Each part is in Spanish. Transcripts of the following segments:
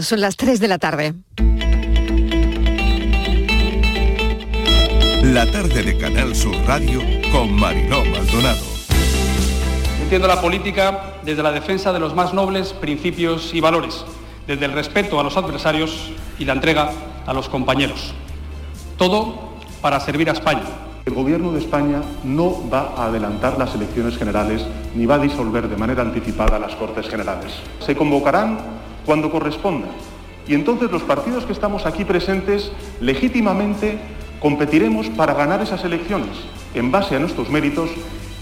Son las 3 de la tarde. La tarde de Canal Sur Radio con Mariló Maldonado. Entiendo la política desde la defensa de los más nobles principios y valores, desde el respeto a los adversarios y la entrega a los compañeros. Todo para servir a España. El Gobierno de España no va a adelantar las elecciones generales ni va a disolver de manera anticipada las Cortes Generales. Se convocarán cuando corresponda y entonces los partidos que estamos aquí presentes legítimamente competiremos para ganar esas elecciones en base a nuestros méritos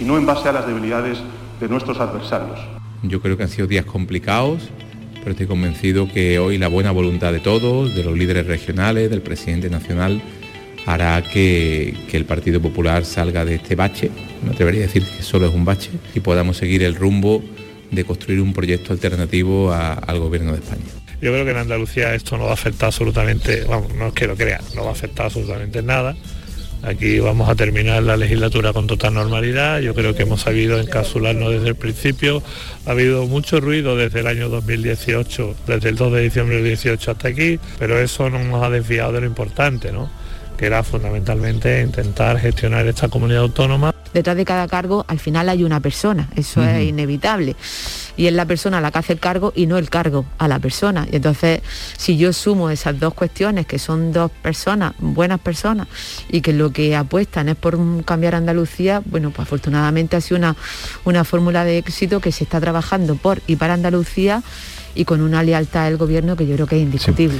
y no en base a las debilidades de nuestros adversarios. Yo creo que han sido días complicados, pero estoy convencido que hoy la buena voluntad de todos, de los líderes regionales, del presidente nacional, hará que, el Partido Popular salga de este bache, no atrevería a decir que solo es un bache, y podamos seguir el rumbo de construir un proyecto alternativo al Gobierno de España. Yo creo que en Andalucía esto no va a afectar absolutamente, vamos, no es que lo crea, no va a afectar absolutamente nada. Aquí vamos a terminar la legislatura con total normalidad. Yo creo que hemos sabido encapsularnos desde el principio. Ha habido mucho ruido desde el año 2018, desde el 2 de diciembre del 18 hasta aquí, pero eso no nos ha desviado de lo importante, ¿no? que era fundamentalmente intentar gestionar esta comunidad autónoma. Detrás de cada cargo al final hay una persona, eso es inevitable. Y es la persona la que hace el cargo y no el cargo a la persona. Y entonces, si yo sumo esas dos cuestiones, que son dos personas, buenas personas, y que lo que apuestan es por cambiar Andalucía, bueno, pues afortunadamente ha sido una, una fórmula de éxito que se está trabajando por y para Andalucía y con una lealtad del gobierno que yo creo que es indiscutible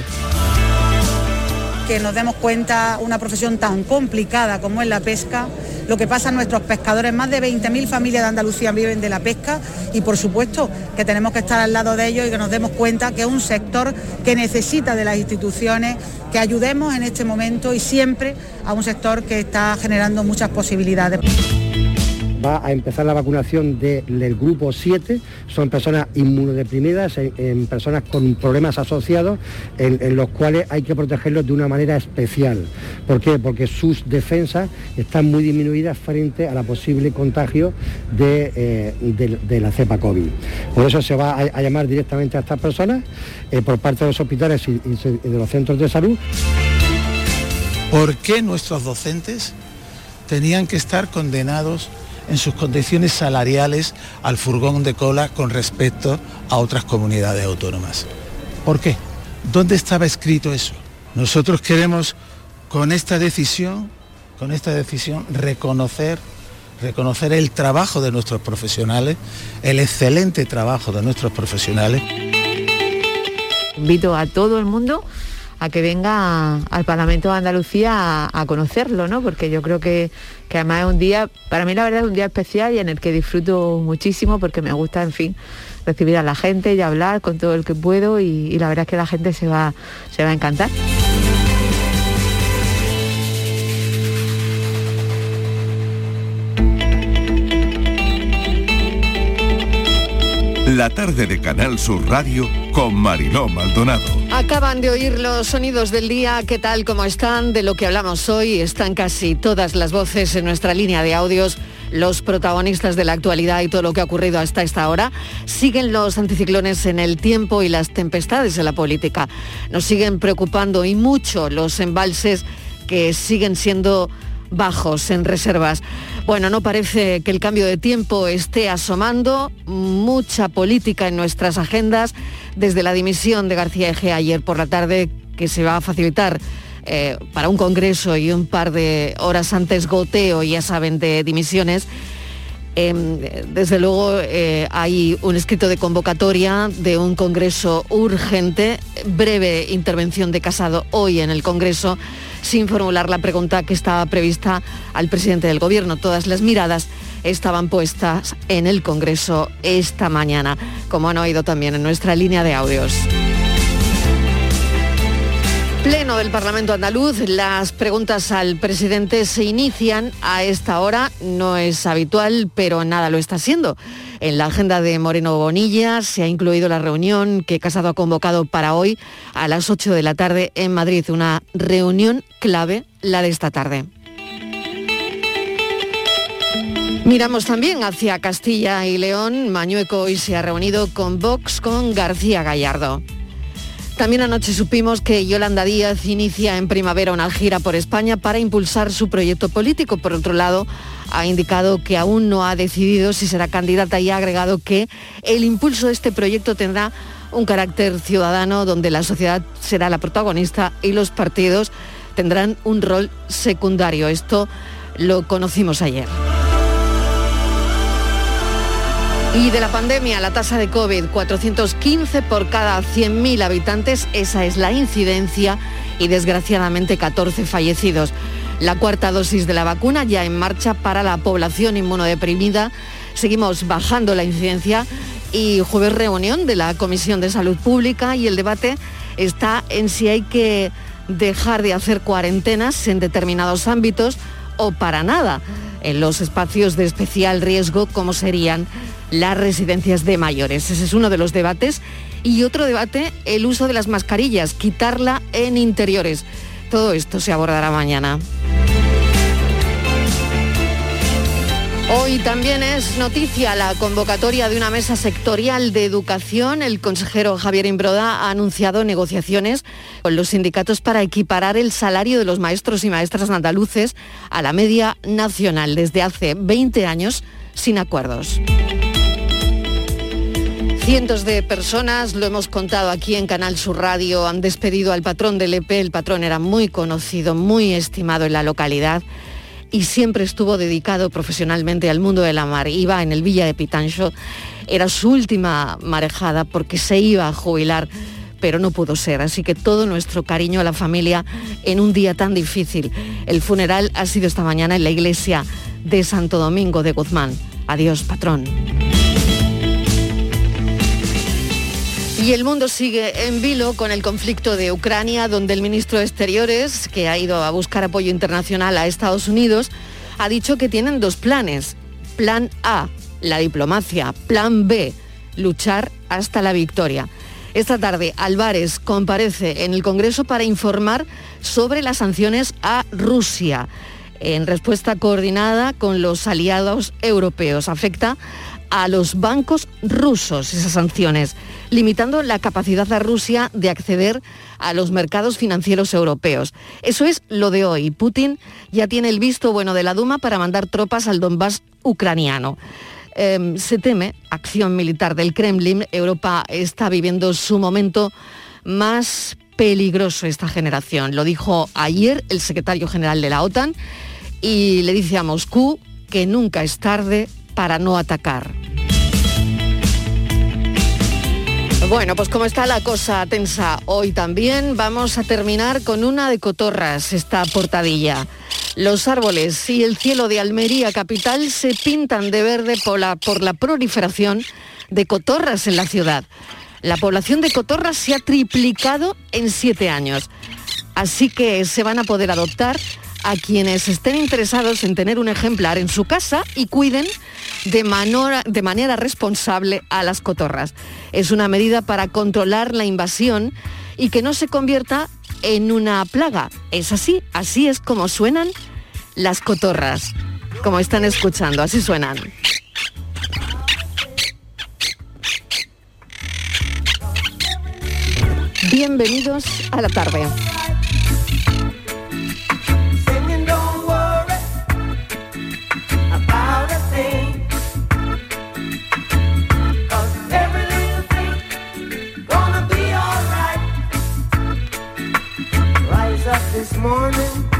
que nos demos cuenta una profesión tan complicada como es la pesca, lo que pasa a nuestros pescadores. Más de 20.000 familias de Andalucía viven de la pesca y por supuesto que tenemos que estar al lado de ellos y que nos demos cuenta que es un sector que necesita de las instituciones, que ayudemos en este momento y siempre a un sector que está generando muchas posibilidades va a empezar la vacunación del grupo 7, son personas inmunodeprimidas, en, personas con problemas asociados, en, los cuales hay que protegerlos de una manera especial. ¿Por qué? Porque sus defensas están muy disminuidas frente a la posible contagio de, eh, la cepa COVID. Por eso se va a, llamar directamente a estas personas eh, por parte de los hospitales y de los centros de salud. ¿Por qué nuestros docentes tenían que estar condenados en sus condiciones salariales al furgón de cola con respecto a otras comunidades autónomas. ¿Por qué? ¿Dónde estaba escrito eso? Nosotros queremos con esta decisión, con esta decisión reconocer reconocer el trabajo de nuestros profesionales, el excelente trabajo de nuestros profesionales. Invito a todo el mundo a que venga al Parlamento de Andalucía a, conocerlo, ¿no? Porque yo creo que, además es un día, para mí la verdad es un día especial y en el que disfruto muchísimo porque me gusta, en fin, recibir a la gente y hablar con todo el que puedo y, y la verdad es que la gente se va, se va a encantar. La tarde de Canal Sur Radio con Mariló Maldonado. Acaban de oír los sonidos del día, ¿qué tal? ¿Cómo están? De lo que hablamos hoy están casi todas las voces en nuestra línea de audios los protagonistas de la actualidad y todo lo que ha ocurrido hasta esta hora. Siguen los anticiclones en el tiempo y las tempestades en la política. Nos siguen preocupando y mucho los embalses que siguen siendo bajos en reservas. Bueno, no parece que el cambio de tiempo esté asomando, mucha política en nuestras agendas, desde la dimisión de García Eje ayer por la tarde, que se va a facilitar eh, para un congreso y un par de horas antes goteo, ya saben, de dimisiones. Em, desde luego eh, hay un escrito de convocatoria de un congreso urgente, breve intervención de Casado hoy en el Congreso sin formular la pregunta que estaba prevista al presidente del Gobierno. Todas las miradas estaban puestas en el Congreso esta mañana, como han oído también en nuestra línea de audios. Pleno del Parlamento andaluz, las preguntas al presidente se inician a esta hora, no es habitual, pero nada lo está siendo. En la agenda de Moreno Bonilla se ha incluido la reunión que Casado ha convocado para hoy a las 8 de la tarde en Madrid, una reunión clave, la de esta tarde. Miramos también hacia Castilla y León. Mañueco hoy se ha reunido con Vox con García Gallardo. También anoche supimos que Yolanda Díaz inicia en primavera una gira por España para impulsar su proyecto político. Por otro lado, ha indicado que aún no ha decidido si será candidata y ha agregado que el impulso de este proyecto tendrá un carácter ciudadano donde la sociedad será la protagonista y los partidos tendrán un rol secundario. Esto lo conocimos ayer. Y de la pandemia, la tasa de COVID, 415 por cada 100.000 habitantes, esa es la incidencia y desgraciadamente 14 fallecidos. La cuarta dosis de la vacuna ya en marcha para la población inmunodeprimida. Seguimos bajando la incidencia y jueves reunión de la Comisión de Salud Pública y el debate está en si hay que dejar de hacer cuarentenas en determinados ámbitos o para nada en los espacios de especial riesgo como serían las residencias de mayores. Ese es uno de los debates. Y otro debate, el uso de las mascarillas, quitarla en interiores. Todo esto se abordará mañana. Hoy también es noticia la convocatoria de una mesa sectorial de educación. El consejero Javier Imbroda ha anunciado negociaciones con los sindicatos para equiparar el salario de los maestros y maestras andaluces a la media nacional desde hace 20 años sin acuerdos. Cientos de personas, lo hemos contado aquí en Canal Sur Radio, han despedido al patrón del EP. El patrón era muy conocido, muy estimado en la localidad y siempre estuvo dedicado profesionalmente al mundo de la mar. Iba en el Villa de Pitancho, era su última marejada porque se iba a jubilar, pero no pudo ser. Así que todo nuestro cariño a la familia en un día tan difícil. El funeral ha sido esta mañana en la iglesia de Santo Domingo de Guzmán. Adiós, patrón. Y el mundo sigue en vilo con el conflicto de Ucrania, donde el ministro de Exteriores, que ha ido a buscar apoyo internacional a Estados Unidos, ha dicho que tienen dos planes. Plan A, la diplomacia. Plan B, luchar hasta la victoria. Esta tarde Álvarez comparece en el Congreso para informar sobre las sanciones a Rusia en respuesta coordinada con los aliados europeos. Afecta a los bancos rusos esas sanciones, limitando la capacidad de Rusia de acceder a los mercados financieros europeos. Eso es lo de hoy. Putin ya tiene el visto bueno de la Duma para mandar tropas al Donbass ucraniano. Em, se teme acción militar del Kremlin. Europa está viviendo su momento más peligroso esta generación. Lo dijo ayer el secretario general de la OTAN y le dice a Moscú que nunca es tarde para no atacar. Bueno, pues como está la cosa tensa hoy también, vamos a terminar con una de cotorras, esta portadilla. Los árboles y el cielo de Almería capital se pintan de verde por la, por la proliferación de cotorras en la ciudad. La población de cotorras se ha triplicado en siete años. Así que se van a poder adoptar a quienes estén interesados en tener un ejemplar en su casa y cuiden de manera, responsable a las cotorras. Es una medida para controlar la invasión y que no se convierta en una plaga. Es así, así es como suenan las cotorras, como están escuchando, así suenan. Bienvenidos a la tarde. This morning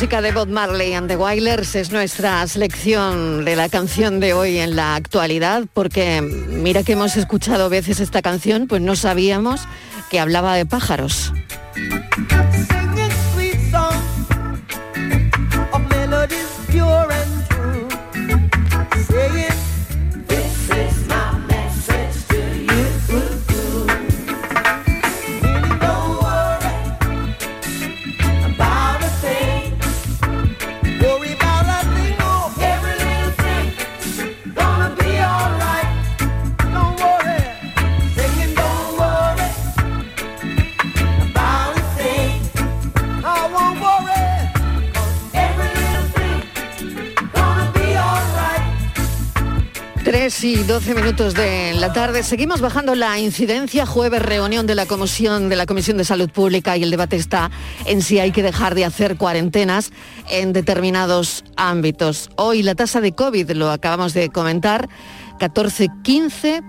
música de Bob Marley and the Wailers es nuestra selección de la canción de hoy en la actualidad, porque mira que hemos escuchado veces esta canción, pues no sabíamos que hablaba de pájaros. Y 12 minutos de la tarde. Seguimos bajando la incidencia. Jueves, reunión de la Comisión de la Comisión de Salud Pública y el debate está en si hay que dejar de hacer cuarentenas en determinados ámbitos. Hoy la tasa de COVID, lo acabamos de comentar, 14, 15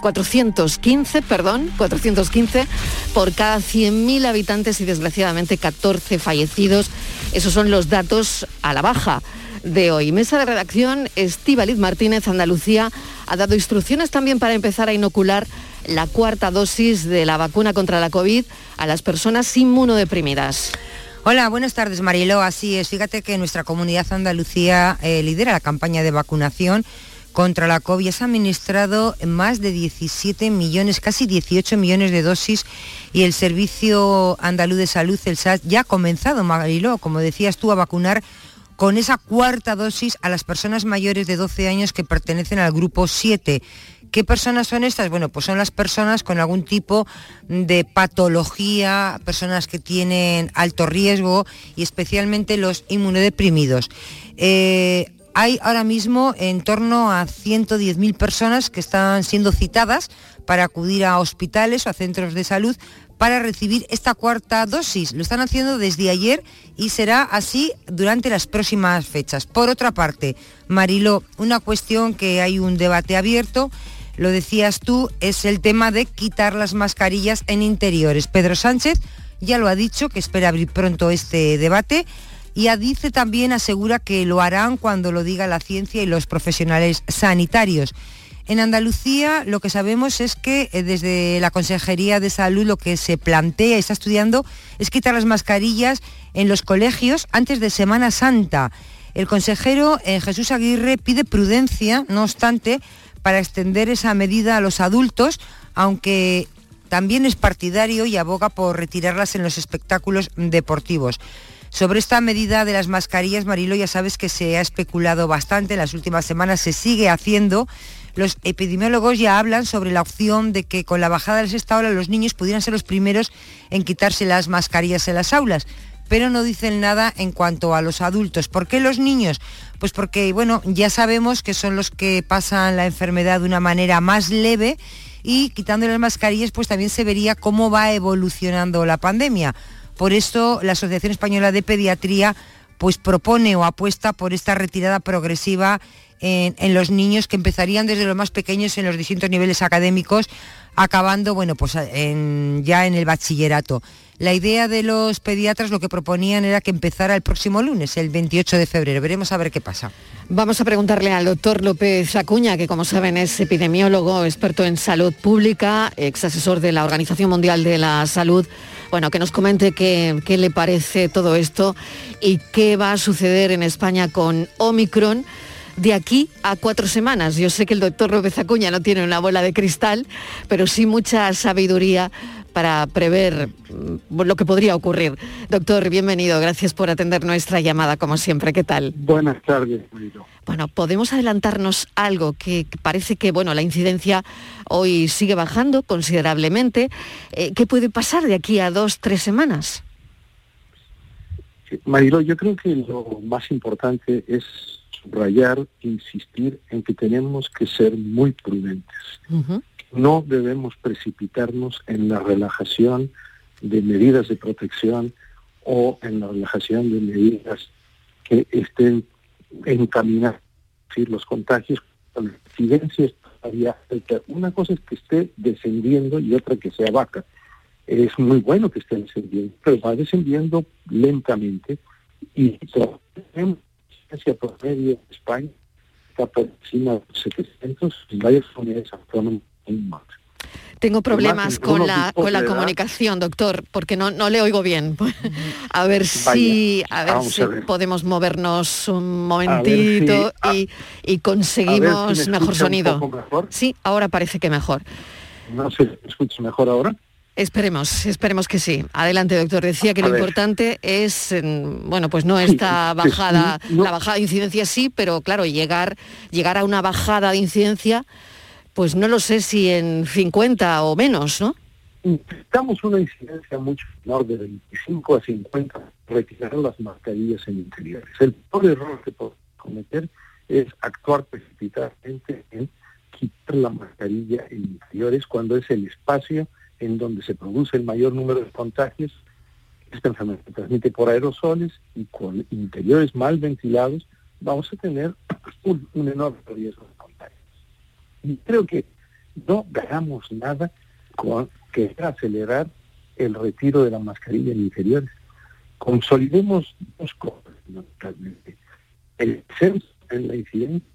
415, perdón, 415 por cada 100.000 habitantes y desgraciadamente 14 fallecidos. Esos son los datos a la baja de hoy. Mesa de redacción, Estíbaliz Martínez, Andalucía, ha dado instrucciones también para empezar a inocular la cuarta dosis de la vacuna contra la COVID a las personas inmunodeprimidas. Hola, buenas tardes Mariló. Así es, fíjate que nuestra comunidad Andalucía eh, lidera la campaña de vacunación contra la COVID. Se ha administrado más de 17 millones, casi 18 millones de dosis y el Servicio Andaluz de Salud, el SAS, ya ha comenzado, Mariló, como decías tú, a vacunar con esa cuarta dosis a las personas mayores de 12 años que pertenecen al grupo 7. ¿Qué personas son estas? Bueno, pues son las personas con algún tipo de patología, personas que tienen alto riesgo y especialmente los inmunodeprimidos. Eh, hay ahora mismo en torno a 110.000 personas que están siendo citadas para acudir a hospitales o a centros de salud para recibir esta cuarta dosis. Lo están haciendo desde ayer y será así durante las próximas fechas. Por otra parte, Marilo, una cuestión que hay un debate abierto, lo decías tú, es el tema de quitar las mascarillas en interiores. Pedro Sánchez ya lo ha dicho, que espera abrir pronto este debate. Y dice también, asegura que lo harán cuando lo diga la ciencia y los profesionales sanitarios. En Andalucía lo que sabemos es que eh, desde la Consejería de Salud lo que se plantea y está estudiando es quitar las mascarillas en los colegios antes de Semana Santa. El consejero eh, Jesús Aguirre pide prudencia, no obstante, para extender esa medida a los adultos, aunque también es partidario y aboga por retirarlas en los espectáculos deportivos. Sobre esta medida de las mascarillas, Marilo, ya sabes que se ha especulado bastante en las últimas semanas, se sigue haciendo. Los epidemiólogos ya hablan sobre la opción de que con la bajada de esta hora los niños pudieran ser los primeros en quitarse las mascarillas en las aulas pero no dicen nada en cuanto a los adultos. ¿Por qué los niños? Pues porque, bueno, ya sabemos que son los que pasan la enfermedad de una manera más leve y quitando las mascarillas, pues también se vería cómo va evolucionando la pandemia. Por esto, la Asociación Española de Pediatría pues propone o apuesta por esta retirada progresiva en, los niños que empezarían desde los más pequeños en los distintos niveles académicos, acabando bueno, pues ya en el bachillerato. La idea de los pediatras lo que proponían era que empezara el próximo lunes, el 28 de febrero. Veremos a ver qué pasa. Vamos a preguntarle al doctor López Acuña, que como saben es epidemiólogo, experto en salud pública, ex asesor de la Organización Mundial de la Salud. Bueno, que nos comente qué, qué le parece todo esto y qué va a suceder en España con Omicron de aquí a cuatro semanas. Yo sé que el doctor López Acuña no tiene una bola de cristal, pero sí mucha sabiduría para prever mm, lo que podría ocurrir. Doctor, bienvenido. Gracias por atender nuestra llamada, como siempre. ¿Qué tal? Buenas tardes, Bueno, podemos adelantarnos algo que parece que bueno, la incidencia hoy sigue bajando considerablemente. Eh, ¿Qué puede pasar de aquí a dos, tres semanas? Marilo, yo creo que lo más importante es subrayar, insistir en que tenemos que ser muy prudentes. No debemos precipitarnos en la relajación de medidas de protección o en la relajación de medidas que estén encaminadas a los contagios con incidencias todavía Una cosa es que esté descendiendo y otra que sea vaca. es muy bueno que esté descendiendo, pero va descendiendo lentamente y tenemos hacia promedio en España está por encima de 700 en varias comunidades autónomas más. Tengo problemas con la, con la comunicación, doctor, porque no, no le oigo bien. a ver si, a ver si podemos movernos un momentito y, y, conseguimos mejor sonido. Sí, ahora parece que mejor. No sé, ¿escucha mejor ahora? Esperemos, esperemos que sí. Adelante, doctor. Decía que lo importante es, bueno, pues no esta bajada, la bajada de incidencia sí, pero claro, llegar, llegar a una bajada de incidencia pues no lo sé si en 50 o menos, ¿no? Necesitamos una incidencia mucho menor de 25 a 50 retirar las mascarillas en interiores. El peor error que podemos cometer es actuar precipitadamente en quitar la mascarilla en interiores cuando es el espacio en donde se produce el mayor número de contagios. Esta enfermedad se transmite por aerosoles y con interiores mal ventilados vamos a tener un, enorme riesgo y creo que no ganamos nada con que acelerar el retiro de la mascarilla en interiores. Consolidemos dos cosas, El censo en la incidencia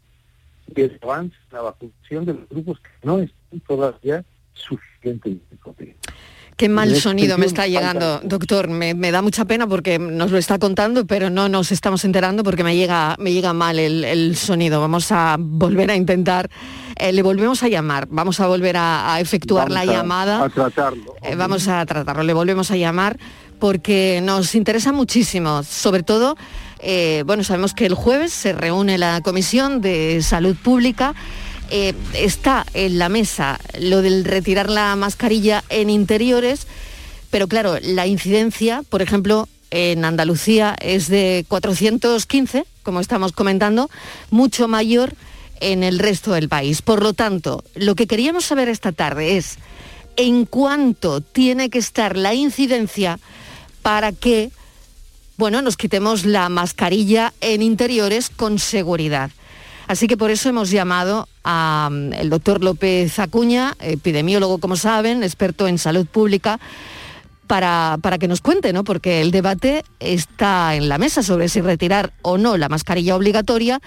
y el avance en la vacunación de los grupos que no están todavía suficientemente protegidos. Qué mal sonido me está llegando, doctor. Me, da mucha pena porque nos lo está contando, pero no nos estamos enterando porque me llega, me llega mal el, sonido. Vamos a volver a intentar, eh, le volvemos a llamar, vamos a volver a, efectuar la llamada. A tratarlo. Eh, vamos a tratarlo, le volvemos a llamar porque nos interesa muchísimo, sobre todo, eh, bueno, sabemos que el jueves se reúne la Comisión de Salud Pública eh, está en la mesa lo del retirar la mascarilla en interiores, pero claro, la incidencia, por ejemplo, en Andalucía es de 415, como estamos comentando, mucho mayor en el resto del país. Por lo tanto, lo que queríamos saber esta tarde es en cuánto tiene que estar la incidencia para que, bueno, nos quitemos la mascarilla en interiores con seguridad. Así que por eso hemos llamado al doctor López Acuña, epidemiólogo, como saben, experto en salud pública, para, para, que nos cuente, ¿no? Porque el debate está en la mesa sobre si retirar o no la mascarilla obligatoria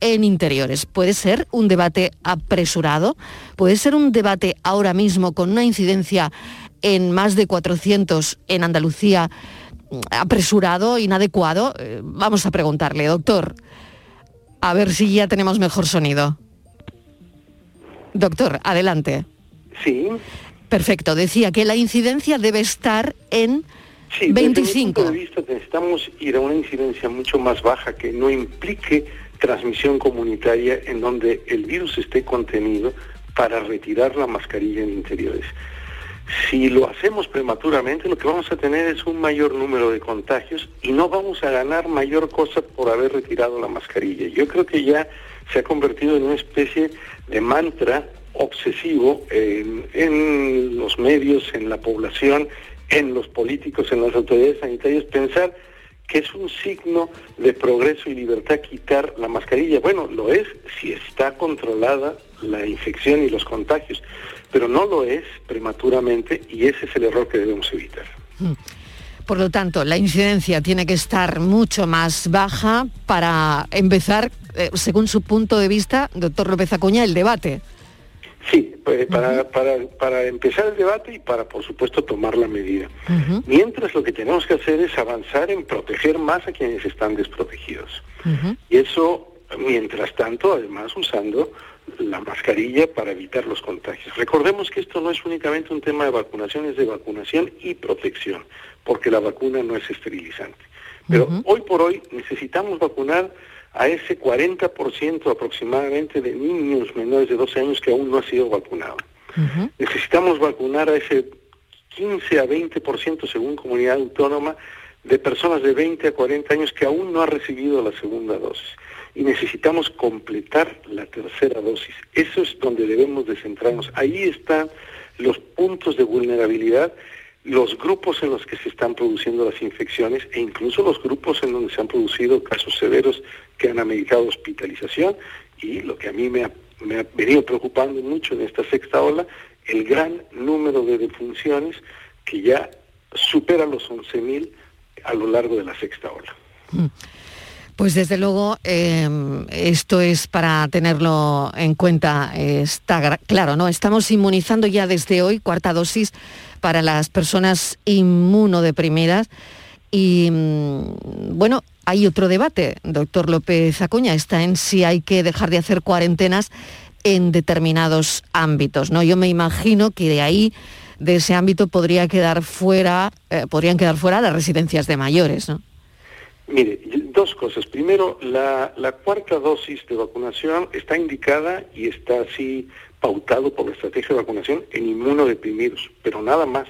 en interiores. Puede ser un debate apresurado, puede ser un debate ahora mismo con una incidencia en más de 400 en Andalucía apresurado, inadecuado. Eh, vamos a preguntarle, doctor. A ver si ya tenemos mejor sonido. Doctor, adelante. Sí. Perfecto, decía que la incidencia debe estar en 25. Desde mi punto de vista necesitamos ir a una incidencia mucho más baja que no implique transmisión comunitaria en donde el virus esté contenido para retirar la mascarilla en interiores. Si lo hacemos prematuramente, lo que vamos a tener es un mayor número de contagios y no vamos a ganar mayor cosa por haber retirado la mascarilla. Yo creo que ya se ha convertido en una especie de mantra obsesivo en, los medios, en la población, en los políticos, en las autoridades sanitarias, pensar que es un signo de progreso y libertad quitar la mascarilla. Bueno, lo es si está controlada la infección y los contagios pero no lo es prematuramente y ese es el error que debemos evitar. Mm. Por lo tanto, la incidencia tiene que estar mucho más baja para empezar, eh, según su punto de vista, doctor López Acuña, el debate. Sí, pues, para, para, empezar el debate y para, por supuesto, tomar la medida. Mientras lo que tenemos que hacer es avanzar en proteger más a quienes están desprotegidos. Y eso, mientras tanto, además usando la mascarilla para evitar los contagios. Recordemos que esto no es únicamente un tema de vacunación, es de vacunación y protección, porque la vacuna no es esterilizante. Pero hoy por hoy necesitamos vacunar a ese 40% aproximadamente de niños menores de 12 años que aún no ha sido vacunado. Necesitamos vacunar a ese 15 a 20% según comunidad autónoma de personas de 20 a 40 años que aún no ha recibido la segunda dosis y necesitamos completar la tercera dosis. Eso es donde debemos de centrarnos. Ahí están los puntos de vulnerabilidad, los grupos en los que se están produciendo las infecciones e incluso los grupos en donde se han producido casos severos que han ameritado hospitalización y lo que a mí me ha, venido preocupando mucho en esta sexta ola, el gran número de defunciones que ya supera los 11.000 a lo largo de la sexta ola. Mm. Pues desde luego em, esto es para tenerlo en cuenta, está claro, ¿no? Estamos inmunizando ya desde hoy, cuarta dosis, para las personas inmunodeprimidas. Y mm, bueno, hay otro debate, doctor López Acuña, está en si hay que dejar de hacer cuarentenas en determinados ámbitos. ¿no? Yo me imagino que de ahí, de ese ámbito, podría quedar fuera, eh, podrían quedar fuera las residencias de mayores. ¿no? Mire, dos cosas. Primero, la, cuarta dosis de vacunación está indicada y está así pautado por la estrategia de vacunación en inmunodeprimidos, pero nada más.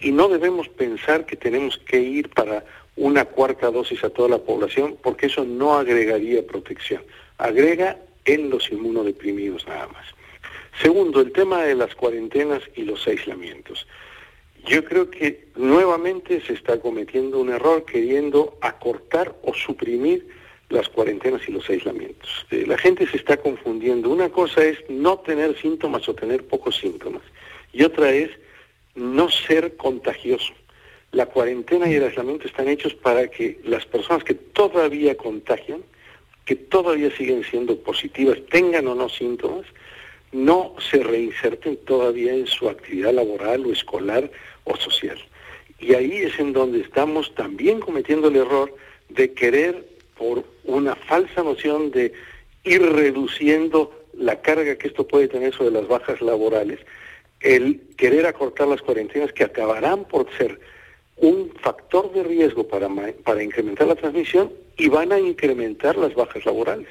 Y no debemos pensar que tenemos que ir para una cuarta dosis a toda la población, porque eso no agregaría protección. Agrega en los inmunodeprimidos nada más. Segundo, el tema de las cuarentenas y los aislamientos. Yo creo que nuevamente se está cometiendo un error queriendo acortar o suprimir las cuarentenas y los aislamientos. Eh, la gente se está confundiendo. Una cosa es no tener síntomas o tener pocos síntomas y otra es no ser contagioso. La cuarentena y el aislamiento están hechos para que las personas que todavía contagian, que todavía siguen siendo positivas, tengan o no síntomas, no se reinserten todavía en su actividad laboral o escolar o social. Y ahí es en donde estamos también cometiendo el error de querer, por una falsa noción de ir reduciendo la carga que esto puede tener sobre las bajas laborales, el querer acortar las cuarentenas que acabarán por ser un factor de riesgo para, para incrementar la transmisión y van a incrementar las bajas laborales.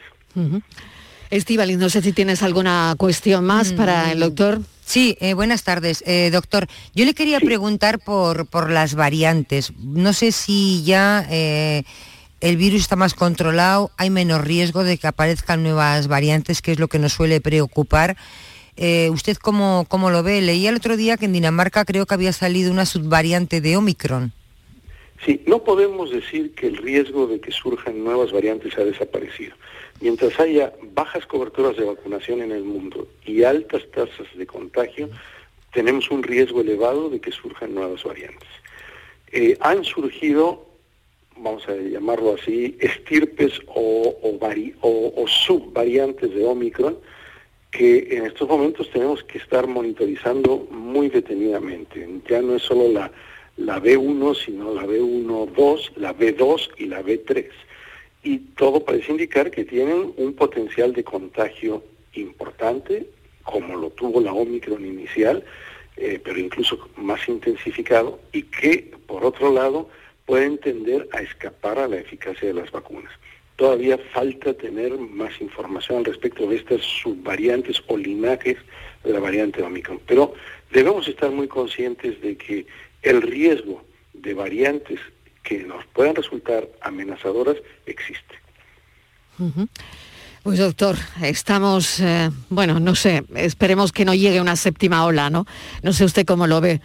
Estivali, no sé si tienes alguna cuestión más para el mm. doctor. Sí, eh, buenas tardes, eh, doctor. Yo le quería preguntar por, por las variantes. No sé si ya eh, el virus está más controlado, hay menos riesgo de que aparezcan nuevas variantes, que es lo que nos suele preocupar. ¿Usted cómo, cómo lo ve? Leí el otro día que en Dinamarca creo que había salido una subvariante de Omicron. Sí, no podemos decir que el riesgo de que surjan nuevas variantes ha desaparecido. Mientras haya bajas coberturas de vacunación en el mundo y altas tasas de contagio, tenemos un riesgo elevado de que surjan nuevas variantes. Eh, han surgido, vamos a llamarlo así, estirpes o, subvariantes de Omicron que en estos momentos tenemos que estar monitorizando muy detenidamente. Ya no es solo la, la B1, sino la B1-2, la B2 y la B3 y todo parece indicar que tienen un potencial de contagio importante, como lo tuvo la Omicron inicial, eh, pero incluso más intensificado, y que, por otro lado, pueden tender a escapar a la eficacia de las vacunas. Todavía falta tener más información al respecto de estas subvariantes o linajes de la variante Omicron, pero debemos estar muy conscientes de que el riesgo de variantes que nos puedan resultar amenazadoras existe. Pues doctor, estamos, eh, bueno, no sé, esperemos que no llegue una séptima ola, ¿no? No sé usted cómo lo ve,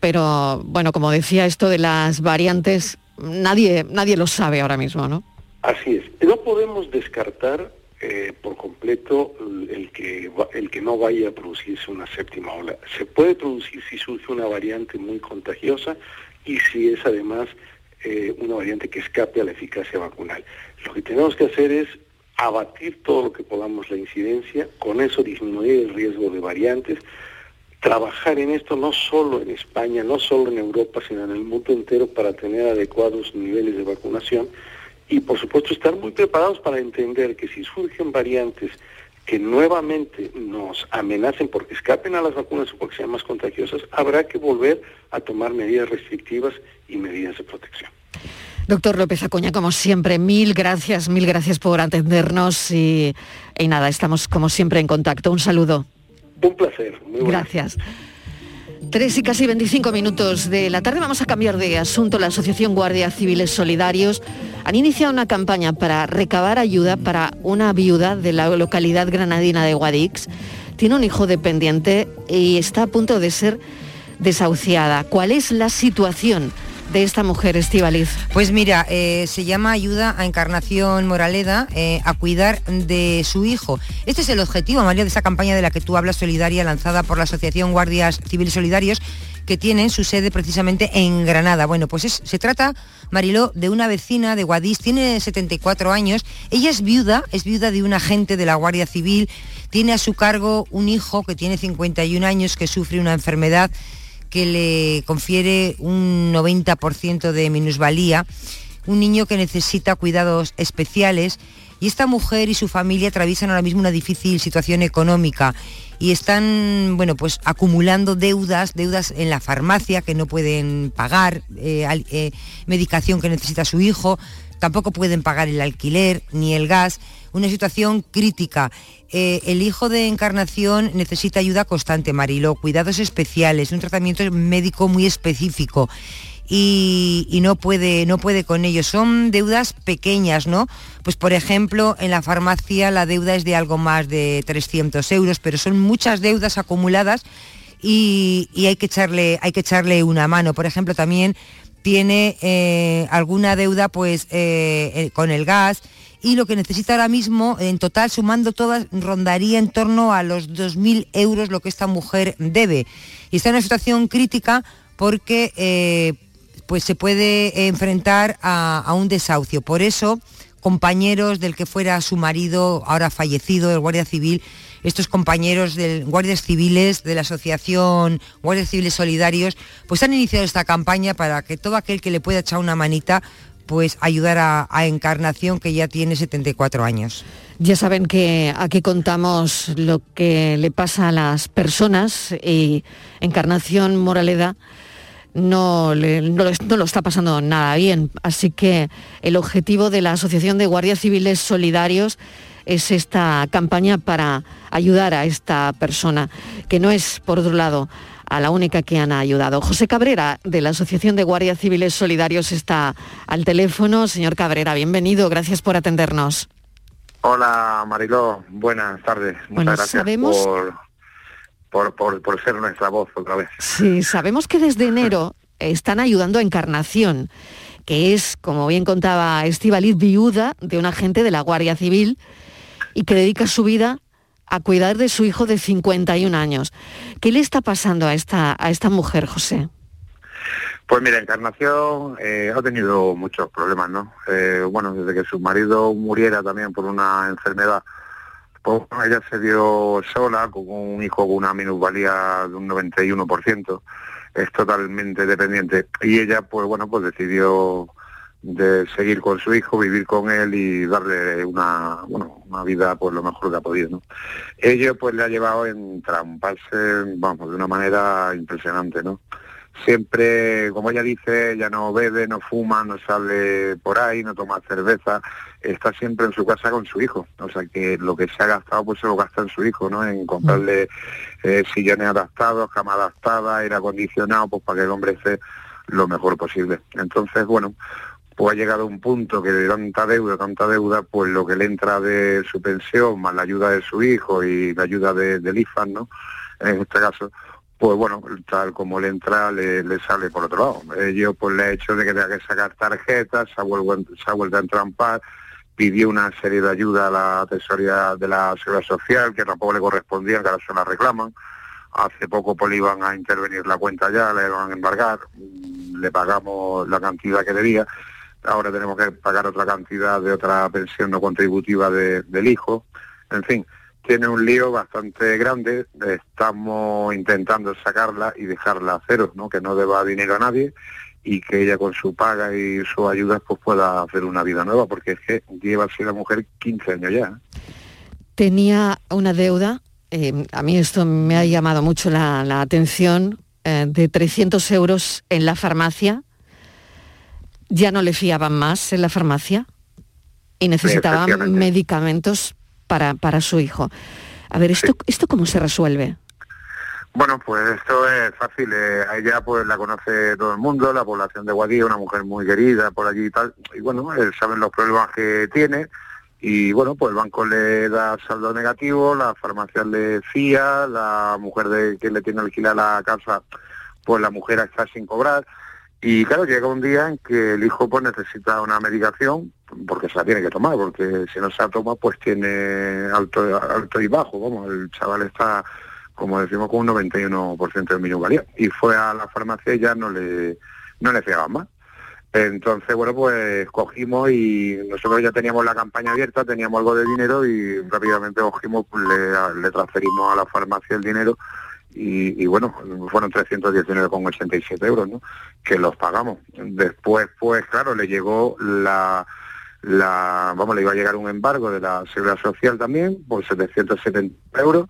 pero bueno, como decía, esto de las variantes, nadie, nadie lo sabe ahora mismo, ¿no? Así es. No podemos descartar eh, por completo el que, el que no vaya a producirse una séptima ola. Se puede producir si surge una variante muy contagiosa y si es además eh, una variante que escape a la eficacia vacunal. Lo que tenemos que hacer es abatir todo lo que podamos la incidencia, con eso disminuir el riesgo de variantes, trabajar en esto no solo en España, no solo en Europa, sino en el mundo entero para tener adecuados niveles de vacunación y por supuesto estar muy preparados para entender que si surgen variantes que nuevamente nos amenacen porque escapen a las vacunas o porque sean más contagiosas, habrá que volver a tomar medidas restrictivas y medidas de protección. Doctor López Acuña, como siempre, mil gracias, mil gracias por atendernos y, nada, estamos como siempre en contacto. Un saludo. Un placer. Muy gracias. Tres y casi 25 minutos de la tarde vamos a cambiar de asunto. La Asociación Guardias Civiles Solidarios han iniciado una campaña para recabar ayuda para una viuda de la localidad granadina de Guadix. Tiene un hijo dependiente y está a punto de ser desahuciada. ¿Cuál es la situación de esta mujer, Estivaliz? Pues mira, eh, se llama Ayuda a Encarnación Moraleda eh, a cuidar de su hijo. Este es el objetivo, María, de esa campaña de la que tú hablas, solidaria, lanzada por la Asociación Guardias Civiles Solidarios, que tienen su sede precisamente en Granada. Bueno, pues se trata, Mariló, de una vecina de Guadix, tiene 74 años, ella es viuda, es viuda de un agente de la Guardia Civil, tiene a su cargo un hijo que tiene 51 años, que sufre una enfermedad que le confiere un 90% de minusvalía, un niño que necesita cuidados especiales y esta mujer y su familia atraviesan ahora mismo una difícil situación económica y están, bueno, pues acumulando deudas, deudas en la farmacia que no pueden pagar, eh, eh, medicación que necesita su hijo, tampoco pueden pagar el alquiler ni el gas, una situación crítica. Eh, el hijo de Encarnación necesita ayuda constante, Marilo, cuidados especiales, un tratamiento médico muy específico. Y, no puede no puede con ello. Son deudas pequeñas, ¿no? Pues por ejemplo, en la farmacia la deuda es de algo más de 300 euros, pero son muchas deudas acumuladas y, hay, que echarle, hay que echarle una mano. Por ejemplo, también tiene eh, alguna deuda pues eh, con el gas y lo que necesita ahora mismo, en total, sumando todas, rondaría en torno a los 2.000 euros lo que esta mujer debe. Y está en una situación crítica porque eh, pues se puede enfrentar a, un desahucio. Por eso, compañeros del que fuera su marido, ahora fallecido, el Guardia Civil, estos compañeros de guardias civiles de la Asociación Guardias Civiles Solidarios, pues han iniciado esta campaña para que todo aquel que le pueda echar una manita pues ayudar a, Encarnación que ya tiene 74 años. Ya saben que aquí contamos lo que le pasa a las personas y Encarnación Moraleda no, no, lo está pasando nada bien. Así que el objetivo de la Asociación de Guardias Civiles Solidarios es esta campaña para ayudar a esta persona, que no es, por otro lado, a la única que han ayudado. José Cabrera, de la Asociación de Guardias Civiles Solidarios, está al teléfono. Señor Cabrera, bienvenido, gracias por atendernos. Hola Mariló, buenas tardes. Muchas gracias por, por, por, ser nuestra voz otra vez. Sí, sabemos que desde enero están ayudando a Encarnación, que es, como bien contaba Estivaliz, viuda de un agente de la Guardia Civil y que dedica su vida a cuidar de su hijo de 51 años. ¿Qué le está pasando a esta, a esta mujer, José? Pues mira, Encarnación eh, ha tenido muchos problemas, ¿no? Eh, bueno, desde que su marido muriera también por una enfermedad, pues ella se dio sola con un hijo con una minusvalía de un 91%, es totalmente dependiente. Y ella, pues bueno, pues decidió de seguir con su hijo, vivir con él y darle una, bueno, una vida pues lo mejor que ha podido. ¿no? Ello pues le ha llevado a entramparse, vamos, de una manera impresionante, ¿no? Siempre, como ella dice, ella no bebe, no fuma, no sale por ahí, no toma cerveza, está siempre en su casa con su hijo. O sea que lo que se ha gastado pues se lo gasta en su hijo, ¿no? En comprarle eh, sillones adaptados, cama adaptada, aire acondicionado, pues para que el hombre esté lo mejor posible. Entonces, bueno, pues ha llegado a un punto que de tanta deuda, tanta deuda, pues lo que le entra de su pensión, más la ayuda de su hijo y la ayuda del IFAN, ¿no? En este caso, pues bueno, tal como le entra, le, sale por otro lado. Ello pues le ha hecho de que tenga que sacar tarjetas, se ha, vuelto, a entrampar, pidió una serie de ayuda a la tesorería de la Seguridad Social, que tampoco le correspondían, que ahora se la reclaman. Hace poco pues le iban a intervenir la cuenta ya, le iban a embargar, le pagamos la cantidad que debía ahora tenemos que pagar otra cantidad de otra pensión no contributiva del hijo, en fin, tiene un lío bastante grande, estamos intentando sacarla y dejarla a cero, ¿no? que no deba dinero a nadie y que ella con su paga y su ayuda pues pueda hacer una vida nueva, porque es que lleva así la mujer 15 años ya. Tenía una deuda, eh, a mí esto me ha llamado mucho la, atención, eh, de 300 euros en la farmacia, ya no le fiaban más en la farmacia y necesitaban medicamentos para, para su hijo. A ver, ¿esto, ¿esto cómo se resuelve? Bueno, pues esto es fácil. Eh, a ella pues la conoce todo el mundo, la población de Guadí, una mujer muy querida por allí y tal. Y bueno, eh, saben los problemas que tiene. Y bueno, pues el banco le da saldo negativo, la farmacia le fía, la mujer de que le tiene alquilada la casa, pues la mujer está sin cobrar Y claro, llega un día en que el hijo pues necesita una medicación, porque se la tiene que tomar, porque si no se la toma pues tiene alto, alto y bajo, vamos, el chaval está, como decimos, con un 91% de minuvalía. Y fue a la farmacia y ya no le, no le fiaban más. Entonces, bueno, pues cogimos y nosotros ya teníamos la campaña abierta, teníamos algo de dinero y rápidamente cogimos, pues, le transferimos a la farmacia el dinero y, bueno, fueron 319,87 euros, ¿no? Que los pagamos. Después, pues claro, le llegó la, la, vamos, le iba a llegar un embargo de la Seguridad Social también por 770 euros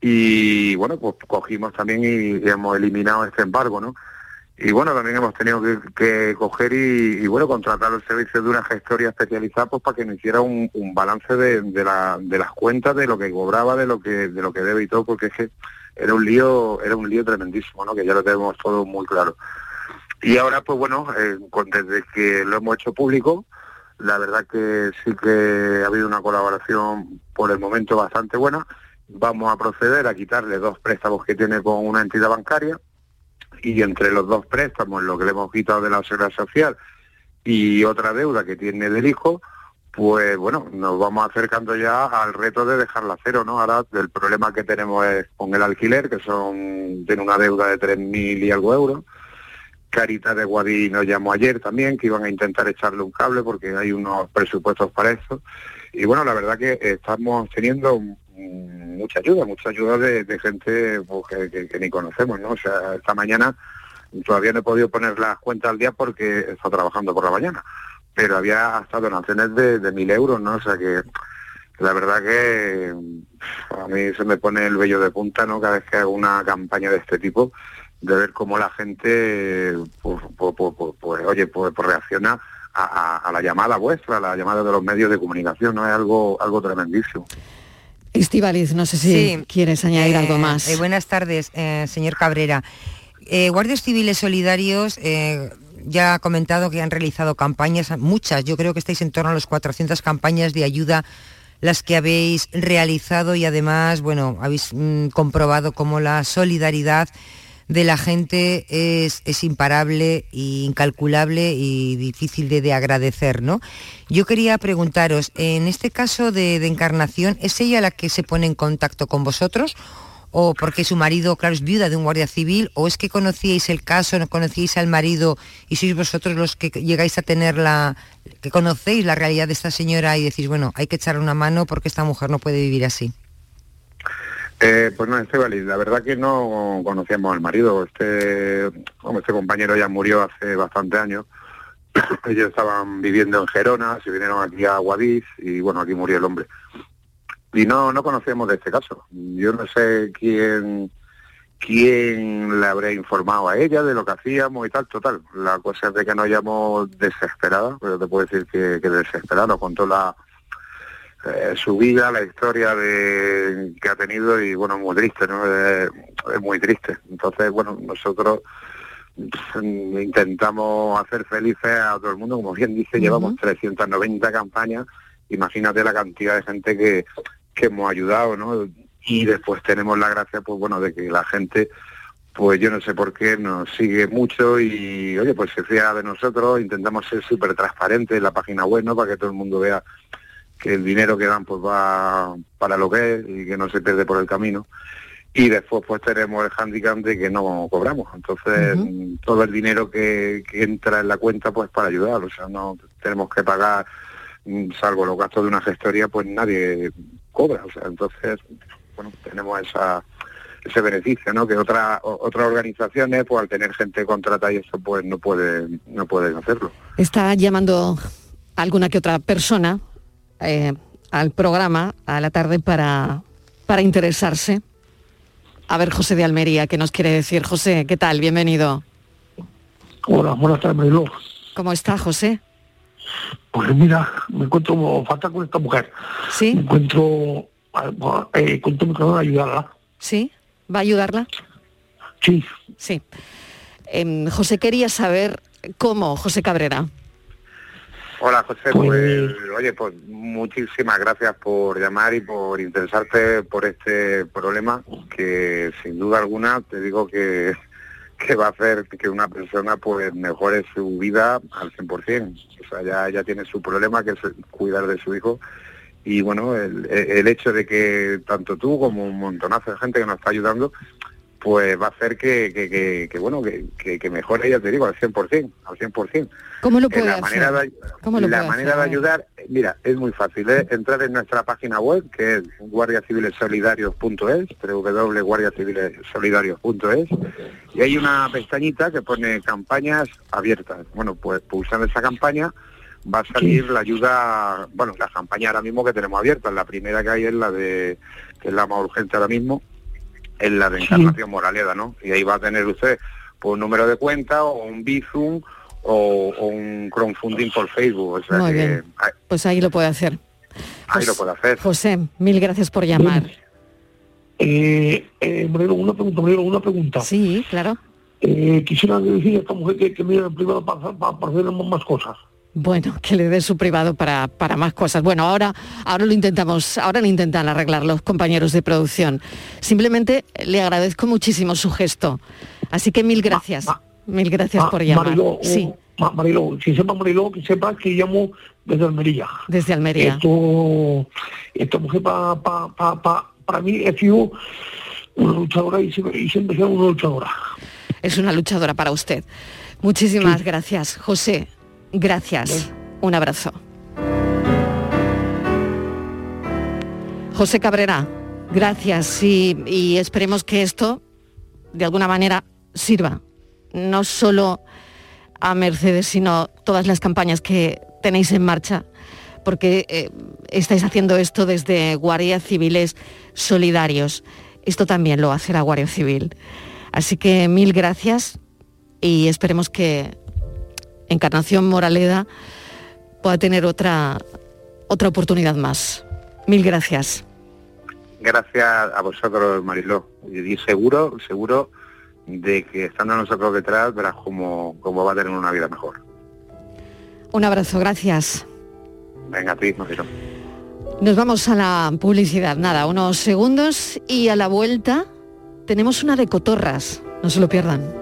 y bueno, pues cogimos también y, hemos eliminado este embargo, ¿no? Y bueno, también hemos tenido que, coger y, bueno, contratar el servicio de una gestoría especializada pues para que nos hiciera un, balance de, de, la, de las cuentas, de lo que cobraba, de lo que, de lo que debe y todo, porque es que era un lío, era un lío tremendísimo, ¿no? Que ya lo tenemos todo muy claro. Y ahora, pues bueno, eh, desde que lo hemos hecho público, la verdad que sí que ha habido una colaboración por el momento bastante buena. Vamos a proceder a quitarle dos préstamos que tiene con una entidad bancaria y entre los dos préstamos, lo que le hemos quitado de la seguridad social y otra deuda que tiene del hijo, pues bueno, nos vamos acercando ya al reto de dejarla cero, ¿no? Ahora el problema que tenemos es con el alquiler, que son tiene una deuda de 3.000 y algo euros. Carita de Guadí nos llamó ayer también, que iban a intentar echarle un cable porque hay unos presupuestos para eso. Y bueno, la verdad que estamos teniendo mucha ayuda, mucha ayuda de, gente pues, que, ni conocemos, ¿no? O sea, esta mañana todavía no he podido poner las cuentas al día porque está trabajando por la mañana pero había hasta donaciones de, de mil euros, ¿no? O sea que la verdad que a mí se me pone el vello de punta, ¿no? Cada vez que hago una campaña de este tipo, de ver cómo la gente, pues, pues, pues, pues oye, pues, reacciona a, la llamada vuestra, a la llamada de los medios de comunicación, ¿no? Es algo, algo tremendísimo. Estivaliz, no sé si quieres añadir algo eh, más. Eh, buenas tardes, eh, señor Cabrera. Guardias Civiles Solidarios ya ha comentado que han realizado campañas, muchas, yo creo que estáis en torno a los 400 campañas de ayuda las que habéis realizado y además, bueno, habéis mm, comprobado cómo la solidaridad de la gente es, imparable e incalculable y difícil de, agradecer, ¿no? Yo quería preguntaros, en este caso de, de Encarnación, ¿es ella la que se pone en contacto con vosotros o porque su marido, claro, es viuda de un guardia civil, o es que conocíais el caso, no conocíais al marido y sois vosotros los que llegáis a tener la, que conocéis la realidad de esta señora y decís, bueno, hay que echarle una mano porque esta mujer no puede vivir así. Eh, pues no, Estebaliz, la verdad que no conocíamos al marido. Este, este compañero ya murió hace bastante años. Ellos estaban viviendo en Gerona, se vinieron aquí a Guadix y bueno, aquí murió el hombre y no no conocemos de este caso. Yo no sé quién quién le habría informado a ella de lo que hacíamos y tal, total. La cosa es de que nos hayamos desesperado, pero te puedo decir que, que desesperado, contó la eh, su vida, la historia de que ha tenido y bueno, muy triste, ¿no? Es, muy triste. Entonces, bueno, nosotros intentamos hacer felices a todo el mundo, como bien dice, llevamos 390 campañas, imagínate la cantidad de gente que, que hemos ayudado, ¿no? Y después tenemos la gracia, pues bueno, de que la gente, pues yo no sé por qué, nos sigue mucho y, oye, pues se fía de nosotros, intentamos ser súper transparentes en la página web, ¿no? Para que todo el mundo vea que el dinero que dan pues va para lo que es y que no se pierde por el camino. Y después pues tenemos el handicap de que no cobramos. Entonces todo el dinero que, que entra en la cuenta pues para ayudar. O sea, no tenemos que pagar mm, salvo los gastos de una gestoría, pues nadie cobra. O sea, entonces, bueno, tenemos esa, ese beneficio, ¿no? Que otra, otras organizaciones, pues al tener gente contratada y eso, pues no puede, no pueden hacerlo. Está llamando alguna que otra persona eh, al programa a la tarde para, para interesarse. A ver, José de Almería, ¿qué nos quiere decir? José, ¿qué tal? Bienvenido. Hola, buenas tardes, Mariló. ¿Cómo está, José? Pues mira, me encuentro falta con esta mujer. Sí. Me encuentro, eh, encuentro ayudarla. Sí, ¿va a ayudarla? Sí. Sí. Em, José quería saber cómo, José Cabrera. Hola José, pues, pues, oye, pues muchísimas gracias por llamar y por interesarte por este problema que sin duda alguna te digo que, que va a hacer que una persona pues mejore su vida al 100%. O sea, ya, ya tiene su problema que es cuidar de su hijo y bueno, el, el hecho de que tanto tú como un montonazo de gente que nos está ayudando, pues va a hacer que, que, que, bueno, que, que, mejore, ya te digo, al 100%, al 100%. ¿Cómo lo puede la hacer? Manera de, ¿Cómo lo la puede manera hacer? de ayudar, mira, es muy fácil, es entrar en nuestra página web, que es guardiacivilesolidarios.es, www.guardiacivilesolidarios.es, y hay una pestañita que pone campañas abiertas. Bueno, pues pulsando esa campaña va a salir la ayuda, bueno, la campaña ahora mismo que tenemos abierta, la primera que hay es la de, que es la más urgente ahora mismo, es la de Encarnación Moraleda, ¿no? Y ahí va a tener usted pues, un número de cuenta o un Bizum o, o un crowdfunding por Facebook. O sea Muy que bien. ahí, Pues ahí lo puede hacer. ahí lo puede hacer. José, mil gracias por llamar. Eh, eh, Marilo, una pregunta, Marilo, una pregunta. Sí, claro. Eh, quisiera decir a esta mujer que, que en privado para, para, para hacer más cosas. Bueno, que le dé su privado para, para más cosas. Bueno, ahora, ahora lo intentamos, ahora lo intentan arreglar los compañeros de producción. Simplemente le agradezco muchísimo su gesto. Así que mil gracias. Mil gracias por llamar. Mariló, Sí, Ma- Mariló, si sepa Mariló, que sepa que llamo desde Almería. desde Almería. Esto, esta mujer pa, pa, pa, pa- para mí ha sido una luchadora y siempre, y siempre una luchadora. Es una luchadora para usted. Muchísimas gracias, José. Gracias. Un abrazo. José Cabrera, gracias y, y esperemos que esto de alguna manera sirva no solo a Mercedes, sino todas las campañas que tenéis en marcha, porque eh, estáis haciendo esto desde Guardias Civiles Solidarios. Esto también lo hace la Guardia Civil. Así que mil gracias y esperemos que Encarnación Moraleda pueda tener otra, otra oportunidad más. Mil gracias. Gracias a vosotros, Mariló. Y seguro, seguro de que estando nosotros detrás verás cómo, cómo va a tener una vida mejor. Un abrazo, gracias. Venga, a ti, Mariló. Nos vamos a la publicidad. Nada, unos segundos y a la vuelta tenemos una de cotorras. No se lo pierdan.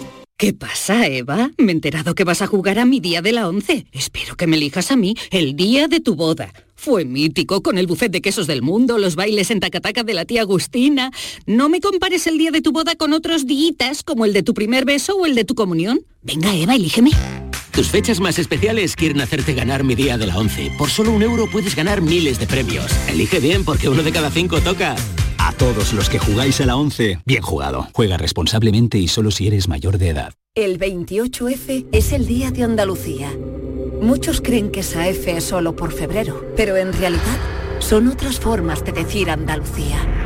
¿Qué pasa, Eva? Me he enterado que vas a jugar a mi día de la once. Espero que me elijas a mí el día de tu boda. Fue mítico con el buffet de quesos del mundo, los bailes en tacataca de la tía Agustina. No me compares el día de tu boda con otros días como el de tu primer beso o el de tu comunión. Venga, Eva, elígeme. Tus fechas más especiales quieren hacerte ganar mi día de la 11. Por solo un euro puedes ganar miles de premios. Elige bien porque uno de cada cinco toca. A todos los que jugáis a la 11, bien jugado. Juega responsablemente y solo si eres mayor de edad. El 28F es el Día de Andalucía. Muchos creen que esa F es solo por febrero, pero en realidad son otras formas de decir Andalucía.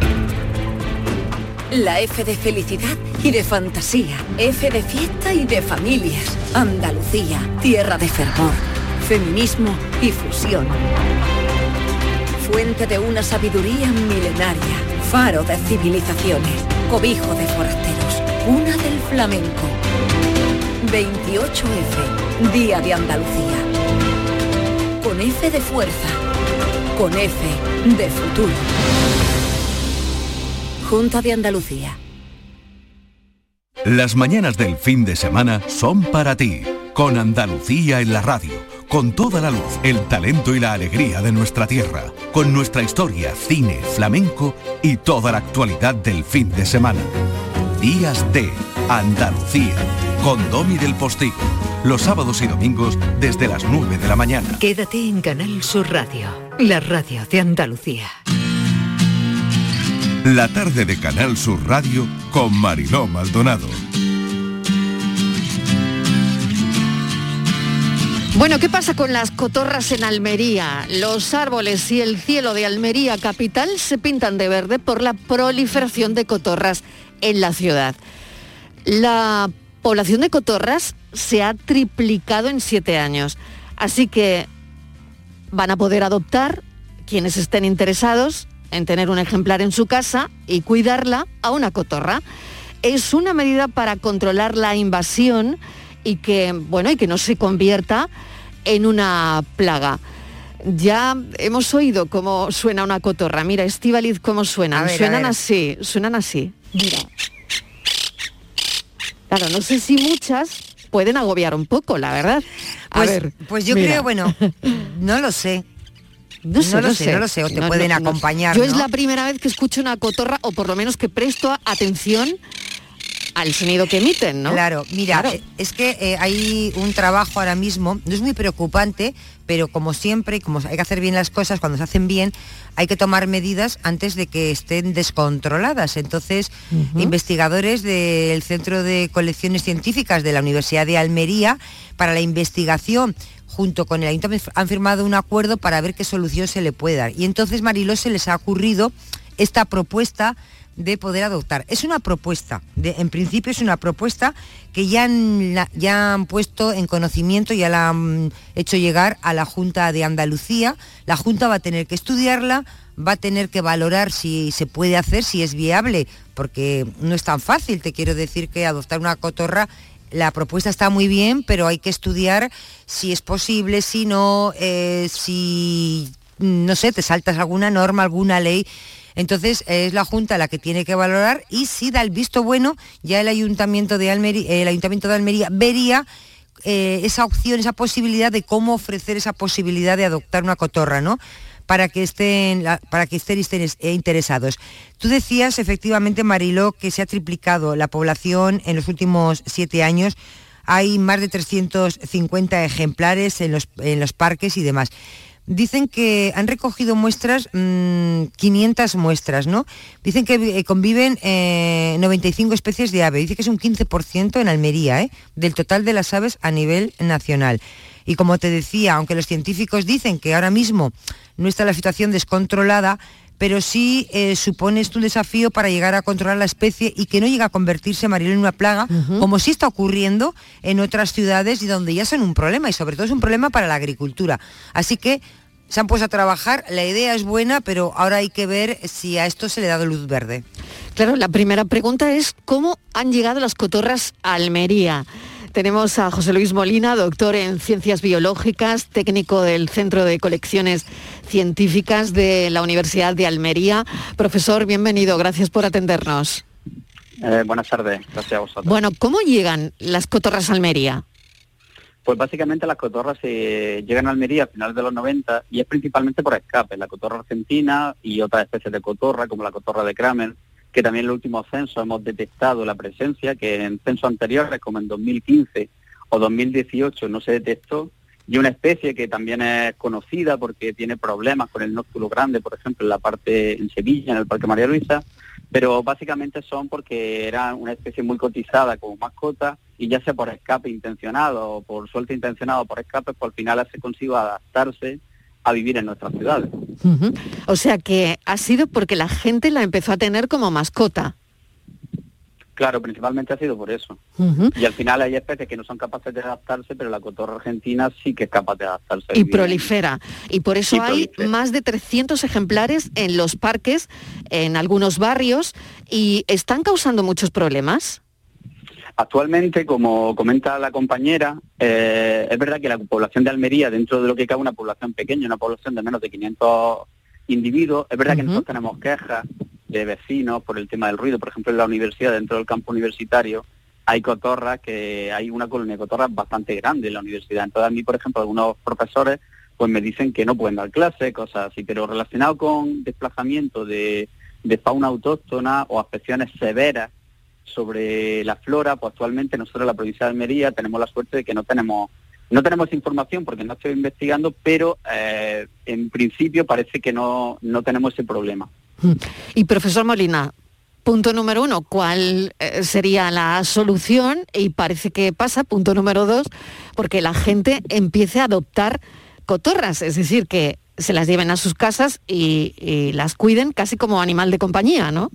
La F de felicidad y de fantasía, F de fiesta y de familias. Andalucía, tierra de fervor, feminismo y fusión. Fuente de una sabiduría milenaria, faro de civilizaciones, cobijo de forasteros, cuna del flamenco. 28F, Día de Andalucía. Con F de fuerza, con F de futuro. Junta de Andalucía. Las mañanas del fin de semana son para ti, con Andalucía en la radio, con toda la luz, el talento y la alegría de nuestra tierra, con nuestra historia, cine, flamenco y toda la actualidad del fin de semana. Días de Andalucía, con Domi del Postigo, los sábados y domingos desde las 9 de la mañana. Quédate en Canal Sur Radio, la radio de Andalucía. La tarde de Canal Sur Radio con Mariló Maldonado. Bueno, ¿qué pasa con las cotorras en Almería? Los árboles y el cielo de Almería capital se pintan de verde por la proliferación de cotorras en la ciudad. La población de cotorras se ha triplicado en siete años, así que van a poder adoptar quienes estén interesados en tener un ejemplar en su casa y cuidarla a una cotorra. Es una medida para controlar la invasión y que, bueno, y que no se convierta en una plaga. Ya hemos oído cómo suena una cotorra. Mira, Estivaliz, cómo suenan. suenan así, suenan así. Mira. Claro, no sé si muchas pueden agobiar un poco, la verdad. A Pues, ver. pues yo mira. creo, bueno, no lo sé. No sé, lo sé, no lo sé, o te No, pueden no, no. acompañar. Yo ¿no? es la primera vez que escucho una cotorra, o por lo menos que presto atención al sonido que emiten, ¿no? Claro, mira, Claro. eh, es que eh, hay un trabajo ahora mismo, no es muy preocupante, pero como siempre, como hay que hacer bien las cosas, cuando se hacen bien, hay que tomar medidas antes de que estén descontroladas. Entonces, investigadores del Centro de Colecciones Científicas de la Universidad de Almería, para la investigación junto con el ayuntamiento han firmado un acuerdo para ver qué solución se le puede dar. Y entonces, Mariló, se les ha ocurrido esta propuesta de poder adoptar. Es una propuesta, en principio es una propuesta que ya ya han puesto en conocimiento, ya la han hecho llegar a la Junta de Andalucía. La Junta va a tener que estudiarla, va a tener que valorar si se puede hacer, si es viable, porque no es tan fácil, te quiero decir que adoptar una cotorra la propuesta está muy bien, pero hay que estudiar si es posible, si no, eh, si, no sé, te saltas alguna norma, alguna ley. Entonces es la Junta la que tiene que valorar y si da el visto bueno, ya el Ayuntamiento de Almería, el Ayuntamiento de Almería vería eh, esa opción, esa posibilidad de cómo ofrecer esa posibilidad de adoptar una cotorra, ¿no? Para que estén, para que interesados. Tú decías efectivamente, Mariló, que se ha triplicado la población en los últimos siete años. Hay más de 350 ejemplares en los, en los parques y demás. Dicen que han recogido muestras, mm, 500 muestras, ¿no? Dicen que eh, conviven eh, 95 especies de ave. Dice que es un 15% en Almería, ¿eh? Del total de las aves a nivel nacional. Y como te decía, aunque los científicos dicen que ahora mismo no está la situación descontrolada, pero sí eh, supone esto un desafío para llegar a controlar la especie y que no llegue a convertirse, Marilén, en una plaga, como sí está ocurriendo en otras ciudades y donde ya son un problema, y sobre todo es un problema para la agricultura. Así que se han puesto a trabajar, la idea es buena, pero ahora hay que ver si a esto se le ha dado luz verde. Claro, la primera pregunta es cómo han llegado las cotorras a Almería. Tenemos a José Luis Molina, doctor en ciencias biológicas, técnico del Centro de Colecciones Científicas de la Universidad de Almería. Profesor, bienvenido, gracias por atendernos. Eh, buenas tardes, gracias a vosotros. Bueno, ¿cómo llegan las cotorras a Almería? Pues básicamente las cotorras eh, llegan a Almería a finales de los 90 y es principalmente por escape, la cotorra argentina y otras especies de cotorra como la cotorra de Kramer, que también en el último censo hemos detectado la presencia, que en censos anteriores como en 2015 o 2018 no se detectó, y una especie que también es conocida porque tiene problemas con el nóctulo grande, por ejemplo, en la parte en Sevilla, en el Parque María Luisa, pero básicamente son porque era una especie muy cotizada como mascota y ya sea por escape intencionado o por suerte intencionado por escape, pues al final se consigo adaptarse a vivir en nuestras ciudades. O sea que ha sido porque la gente la empezó a tener como mascota. Claro, principalmente ha sido por eso. Y al final hay especies que no son capaces de adaptarse, pero la cotorra argentina sí que es capaz de adaptarse. Y prolifera. Y por eso Y hay prolifera. más de 300 ejemplares en los parques, en algunos barrios, y están causando muchos problemas. Actualmente, como comenta la compañera, eh, es verdad que la población de Almería, dentro de lo que cabe una población pequeña, una población de menos de 500 individuos, es verdad que nosotros tenemos quejas de vecinos por el tema del ruido. Por ejemplo, en la universidad, dentro del campo universitario, hay cotorras, que hay una colonia de cotorras bastante grande en la universidad. Entonces, a mí, por ejemplo, algunos profesores pues me dicen que no pueden dar clases, cosas así, pero relacionado con desplazamiento de, de fauna autóctona o afecciones severas sobre la flora, pues actualmente nosotros en la provincia de Almería tenemos la suerte de que no tenemos no tenemos información porque no estoy investigando, pero eh, en principio parece que no, no tenemos ese problema. Y profesor Molina, punto número uno, ¿cuál eh, sería la solución? Y parece que pasa, punto número dos, porque la gente empiece a adoptar cotorras, es decir, que se las lleven a sus casas y, las cuiden casi como animal de compañía, ¿no?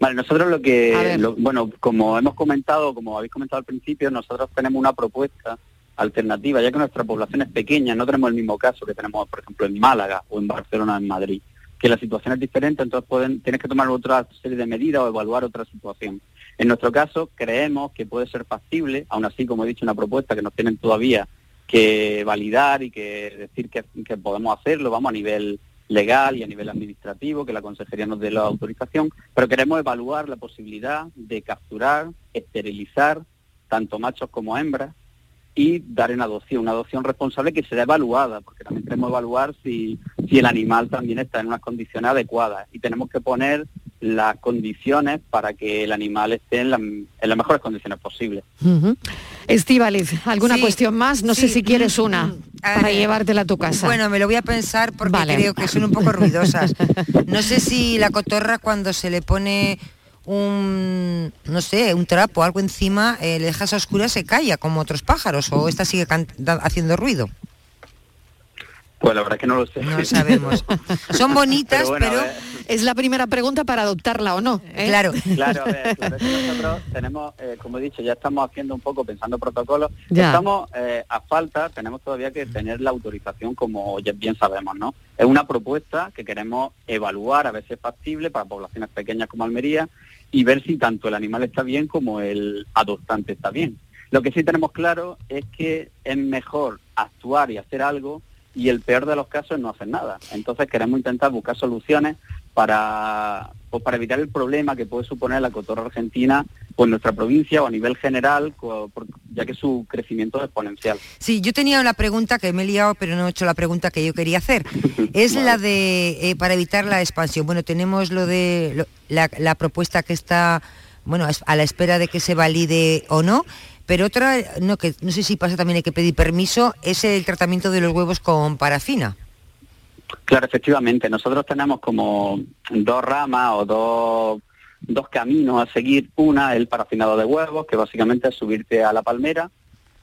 Vale, nosotros lo que, bueno, como hemos comentado, como habéis comentado al principio, nosotros tenemos una propuesta alternativa, ya que nuestra población es pequeña, no tenemos el mismo caso que tenemos, por ejemplo, en Málaga o en Barcelona, en Madrid, que la situación es diferente, entonces pueden, tienes que tomar otra serie de medidas o evaluar otra situación. En nuestro caso, creemos que puede ser factible, aún así, como he dicho, una propuesta que nos tienen todavía que validar y que decir que, que podemos hacerlo, vamos a nivel legal y a nivel administrativo, que la Consejería nos dé la autorización, pero queremos evaluar la posibilidad de capturar, esterilizar tanto machos como hembras y dar en adopción, una adopción responsable que será evaluada, porque también queremos evaluar si, si el animal también está en unas condiciones adecuadas. Y tenemos que poner las condiciones para que el animal esté en, las mejores condiciones posibles. Uh ¿alguna cuestión más? No sé si quieres una para llevártela a tu casa. Bueno, me lo voy a pensar porque creo que son un poco ruidosas. No sé si la cotorra cuando se le pone un, no sé, un trapo, algo encima, eh, le dejas a oscuras, se calla como otros pájaros o esta sigue haciendo ruido. Pues la verdad es que no lo sé. No sabemos. Son bonitas, pero, es la primera pregunta para adoptarla o no. ¿eh? Claro. Claro, a ver, nosotros tenemos, eh, como he dicho, ya estamos haciendo un poco pensando protocolos. Estamos a falta, tenemos todavía que tener la autorización, como ya bien sabemos, ¿no? Es una propuesta que queremos evaluar, a ver si es factible para poblaciones pequeñas como Almería y ver si tanto el animal está bien como el adoptante está bien. Lo que sí tenemos claro es que es mejor actuar y hacer algo y el peor de los casos es no hacer nada. Entonces queremos intentar buscar soluciones para, pues, para evitar el problema que puede suponer la cotorra argentina pues, en nuestra provincia o a nivel general, ya que su crecimiento es exponencial. Sí, yo tenía una pregunta que me he liado, pero no he hecho la pregunta que yo quería hacer. Es la de, eh, para evitar la expansión. Bueno, tenemos lo de la, propuesta que está, bueno, a la espera de que se valide o no, pero otra, no, que no sé si pasa también hay que pedir permiso, es el tratamiento de los huevos con parafina. Claro, efectivamente. Nosotros tenemos como dos ramas o dos, dos caminos a seguir. Una, el parafinado de huevos, que básicamente es subirte a la palmera,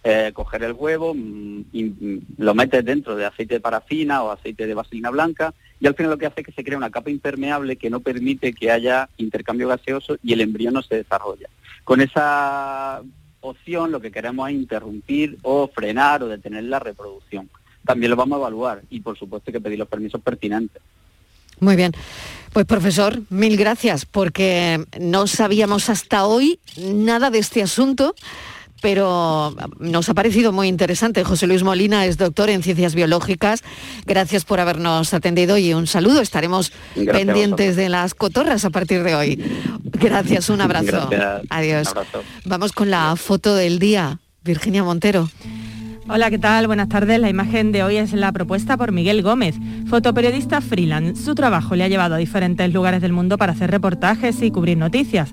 eh, coger el huevo, mm, mm, lo metes dentro de aceite de parafina o aceite de vaselina blanca y al final lo que hace es que se crea una capa impermeable que no permite que haya intercambio gaseoso y el embrión no se desarrolla. Con esa opción lo que queremos es interrumpir o frenar o detener la reproducción. También lo vamos a evaluar y por supuesto hay que pedir los permisos pertinentes. Muy bien. Pues profesor, mil gracias porque no sabíamos hasta hoy nada de este asunto pero nos ha parecido muy interesante. José Luis Molina es doctor en ciencias biológicas. Gracias por habernos atendido y un saludo. Estaremos pendientes de las cotorras a partir de hoy. Gracias, un abrazo. Adiós. Vamos con la foto del día. Virginia Montero. Hola, ¿qué tal? Buenas tardes. La imagen de hoy es la propuesta por Miguel Gómez, fotoperiodista freelance. Su trabajo le ha llevado a diferentes lugares del mundo para hacer reportajes y cubrir noticias.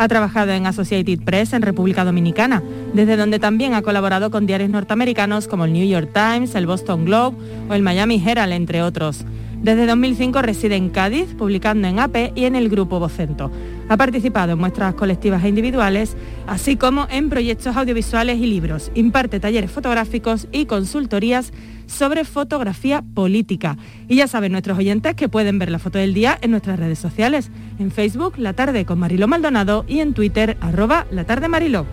Ha trabajado en Associated Press en República Dominicana, desde donde también ha colaborado con diarios norteamericanos como el New York Times, el Boston Globe o el Miami Herald, entre otros. Desde 2005 reside en Cádiz, publicando en AP y en el Grupo Vocento. Ha participado en muestras colectivas e individuales, así como en proyectos audiovisuales y libros. Imparte talleres fotográficos y consultorías sobre fotografía política. Y ya saben nuestros oyentes que pueden ver la foto del día en nuestras redes sociales, en Facebook La Tarde con Mariló Maldonado y en Twitter arroba La Tarde Mariló.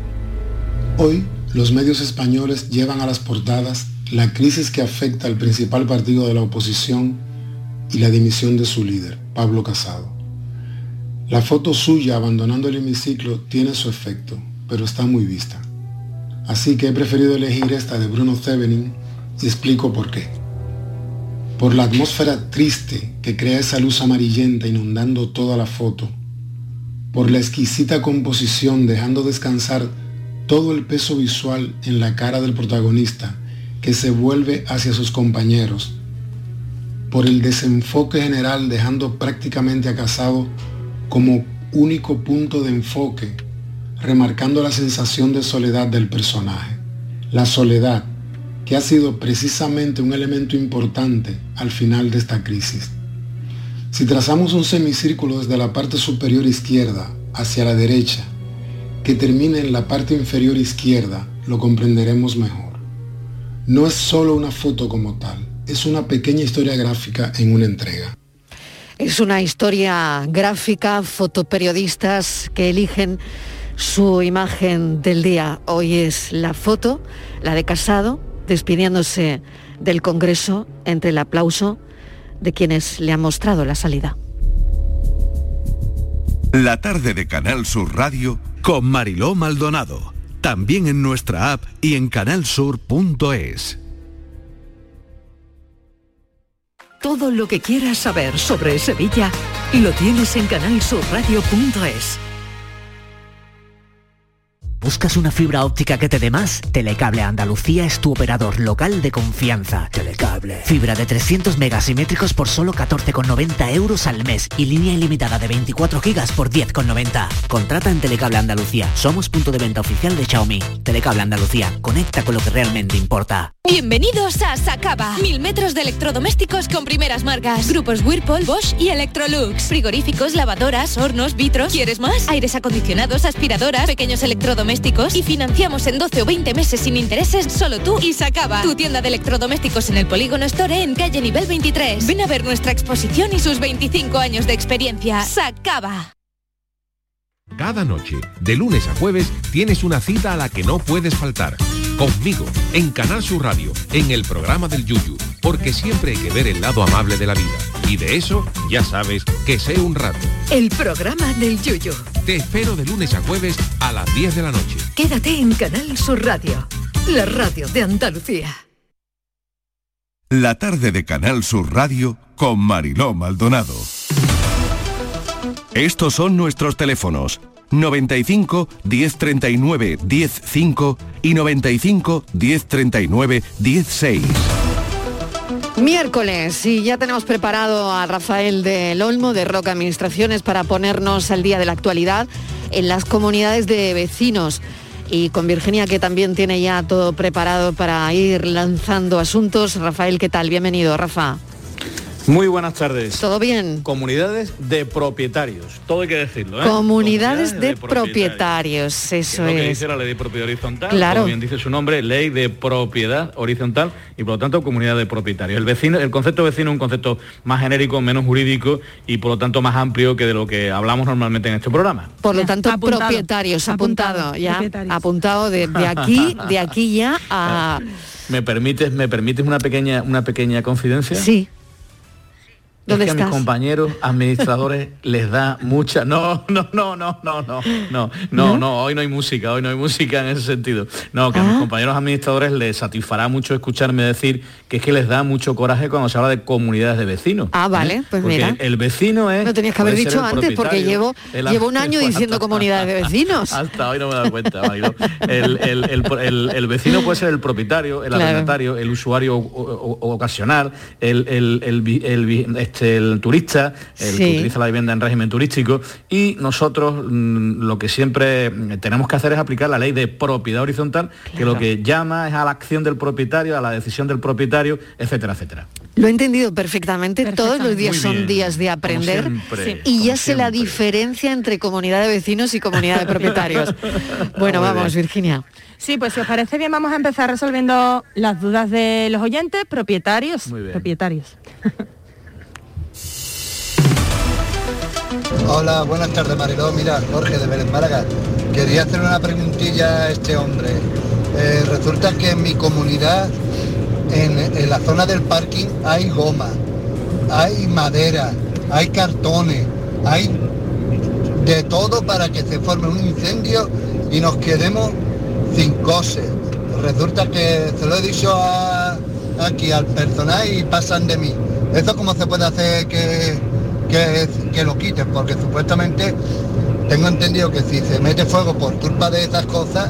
Hoy los medios españoles llevan a las portadas la crisis que afecta al principal partido de la oposición y la dimisión de su líder, Pablo Casado. La foto suya abandonando el hemiciclo tiene su efecto, pero está muy vista. Así que he preferido elegir esta de Bruno Zevenin y explico por qué. Por la atmósfera triste que crea esa luz amarillenta inundando toda la foto. Por la exquisita composición dejando descansar todo el peso visual en la cara del protagonista que se vuelve hacia sus compañeros. Por el desenfoque general dejando prácticamente a Casado como único punto de enfoque, remarcando la sensación de soledad del personaje. La soledad que ha sido precisamente un elemento importante al final de esta crisis. Si trazamos un semicírculo desde la parte superior izquierda hacia la derecha, que termina en la parte inferior izquierda, lo comprenderemos mejor. No es solo una foto como tal, es una pequeña historia gráfica en una entrega. Es una historia gráfica, fotoperiodistas que eligen su imagen del día. Hoy es la foto, la de Casado, despidiéndose del Congreso entre el aplauso de quienes le han mostrado la salida. La tarde de Canal Sur Radio con Mariló Maldonado. También en nuestra app y en canalsur.es. Todo lo que quieras saber sobre Sevilla lo tienes en canalsurradio.es. ¿Buscas una fibra óptica que te dé más? Telecable Andalucía es tu operador local de confianza. Telecable. Fibra de 300 megasimétricos por solo 14,90 euros al mes y línea ilimitada de 24 gigas por 10,90. Contrata en Telecable Andalucía. Somos punto de venta oficial de Xiaomi. Telecable Andalucía. Conecta con lo que realmente importa. Bienvenidos a Sacaba. Mil metros de electrodomésticos con primeras marcas. Grupos Whirlpool, Bosch y Electrolux. Frigoríficos, lavadoras, hornos, vitros. ¿Quieres más? Aires acondicionados, aspiradoras, pequeños electrodomésticos y financiamos en 12 o 20 meses sin intereses solo tú y Sacaba. Tu tienda de electrodomésticos en el Polígono Store en calle nivel 23. Ven a ver nuestra exposición y sus 25 años de experiencia. Sacaba. Cada noche, de lunes a jueves, tienes una cita a la que no puedes faltar. Conmigo, en Canal Sur Radio, en el programa del Yuyu, porque siempre hay que ver el lado amable de la vida. Y de eso, ya sabes, que sé un rato. El programa del Yuyu. Te espero de lunes a jueves a las 10 de la noche. Quédate en Canal Sur Radio, la radio de Andalucía. La tarde de Canal Sur Radio con Mariló Maldonado. Estos son nuestros teléfonos 95 1039 105 y 95 1039 16. Miércoles y ya tenemos preparado a Rafael del Olmo de Roca Administraciones para ponernos al día de la actualidad en las comunidades de vecinos y con Virginia que también tiene ya todo preparado para ir lanzando asuntos. Rafael, ¿qué tal? Bienvenido, Rafa. Muy buenas tardes. ¿Todo bien? Comunidades de propietarios, todo hay que decirlo. ¿eh? Comunidades, de, propietarios, eso es. es. Lo que dice la ley de propiedad horizontal, Claro. como bien dice su nombre, ley de propiedad horizontal y por lo tanto comunidad de propietarios. El vecino, el concepto vecino es un concepto más genérico, menos jurídico y por lo tanto más amplio que de lo que hablamos normalmente en este programa. Por lo tanto, Apuntado. propietarios, apuntado, Apuntado, ya, propietarios. apuntado de, de aquí, de aquí ya a... ¿Me permites, me permites una pequeña, una pequeña confidencia? Sí. Es ¿Dónde que a mis compañeros administradores les da mucha. No, no, no, no, no, no, no, no, no, hoy no hay música, hoy no hay música en ese sentido. No, que a Ah. mis compañeros administradores les satisfará mucho escucharme decir que es que les da mucho coraje cuando se habla de comunidades de vecinos. Ah, vale, pues Porque mira. El vecino es. Lo tenías que haber dicho antes porque llevo, llevo un año diciendo comunidades de vecinos. Hasta hoy no me he dado cuenta. El, el- el- el- vecino puede ser el propietario, el Claro. arrendatario, el usuario o- o- ocasional, el, este, el turista, el Sí. que utiliza la vivienda en régimen turístico. Y nosotros mm, lo que siempre mm, tenemos que hacer es aplicar la ley de propiedad horizontal, que lo que llama es a la acción del propietario, a la decisión del propietario, etcétera, etcétera. Lo he entendido perfectamente. Todos los días Muy son bien. días de aprender siempre, y ya sé la diferencia entre comunidad de vecinos y comunidad de propietarios. Bueno, Muy vamos, bien. Virginia. Sí, pues si os parece bien, vamos a empezar resolviendo las dudas de los oyentes, propietarios. Muy bien. Propietarios. Hola, buenas tardes Mariló. Mira, Jorge de Vélez Málaga. Quería hacer una preguntilla a este hombre. Eh, resulta que en mi comunidad, en, la zona del parking, hay goma, hay madera, hay cartones, hay de todo para que se forme un incendio y nos quedemos sin cosas. Resulta que se lo he dicho aquí al personal y pasan de mí. ¿Eso cómo se puede hacer que, que, que lo quiten? Porque supuestamente tengo entendido que si se mete fuego por culpa de esas cosas,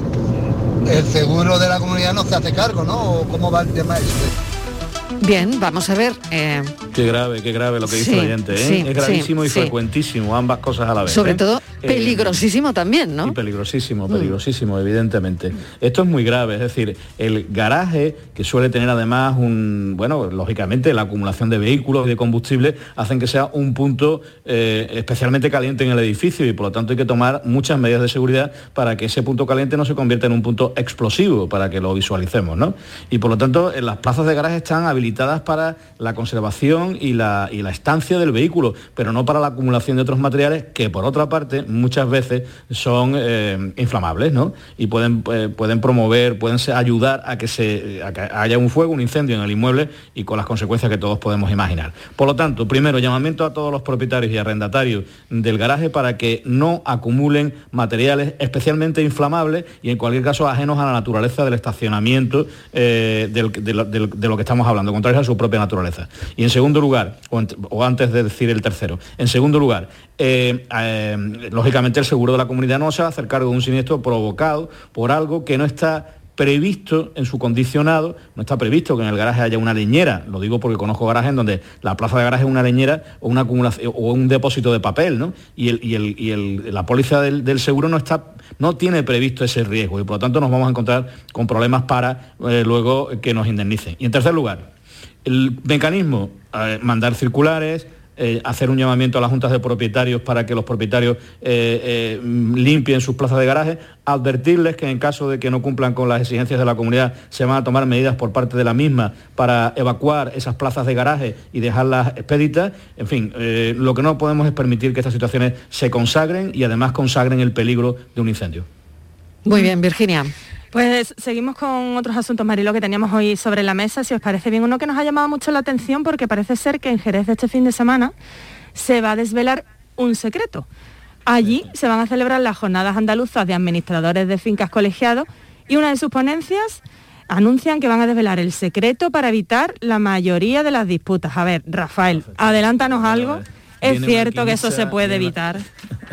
el seguro de la comunidad no se hace cargo, ¿no? ¿O ¿Cómo va el tema ese? Bien, vamos a ver. eh, Qué grave, qué grave lo que dice Sí, el oyente, ¿eh? sí, es gravísimo sí, y frecuentísimo, ambas cosas a la vez. sobre ¿eh? todo Eh, Peligrosísimo también, ¿no? Y Mm. peligrosísimo, peligrosísimo, evidentemente. Esto es muy grave, es decir, el garaje, que suele tener además un, bueno, lógicamente la acumulación de vehículos y de combustible, hacen que sea un punto especialmente caliente en el edificio y por lo tanto hay que tomar muchas medidas de seguridad para que ese punto caliente no se convierta en un punto explosivo, para que lo visualicemos, ¿no? Y por lo tanto, las plazas de garaje están habilitadas para la conservación y la, y la estancia del vehículo, pero no para la acumulación de otros materiales que por otra parte muchas veces son eh, inflamables ¿no? y pueden, eh, pueden promover, pueden ayudar a que, se, haya un fuego, un incendio en el inmueble y con las consecuencias que todos podemos imaginar. Por lo tanto, primero, llamamiento a todos los propietarios y arrendatarios del garaje para que no acumulen materiales especialmente inflamables y en cualquier caso ajenos a la naturaleza del estacionamiento eh, de lo que estamos hablando, contrarios a su propia naturaleza. Y en segundo lugar, o, ant- o antes de decir el tercero, en segundo lugar, eh, eh, lógicamente el seguro de la comunidad no se va a hacer cargo de un siniestro provocado por algo que no está previsto en su condicionado, no está previsto que en el garaje haya una leñera, lo digo porque conozco garajes en donde la plaza de garaje es una leñera o una acumulación o un depósito de papel, ¿no? Y, el- y el- la póliza del, del seguro no está no tiene previsto ese riesgo y por lo tanto nos vamos a encontrar con problemas para eh, luego que nos indemnicen. Y en tercer lugar, el mecanismo, eh, mandar circulares, eh, hacer un llamamiento a las juntas de propietarios para que los propietarios eh, limpien sus plazas de garaje, advertirles que en caso de que no cumplan con las exigencias de la comunidad se van a tomar medidas por parte de la misma para evacuar esas plazas de garaje y dejarlas expeditas. En fin, lo que no podemos es permitir que estas situaciones se consagren y además consagren el peligro de un incendio. Muy bien, Virginia. Pues seguimos con otros asuntos, Marilo, que teníamos hoy sobre la mesa, si os parece bien. Uno que nos ha llamado mucho la atención porque parece ser que en Jerez de este fin de semana se va a desvelar un secreto. Allí se van a celebrar las jornadas andaluzas de administradores de fincas colegiados y una de sus ponencias anuncian que van a desvelar el secreto para evitar la mayoría de las disputas. A ver, Rafael, adelántanos algo. Es cierto que eso se puede evitar.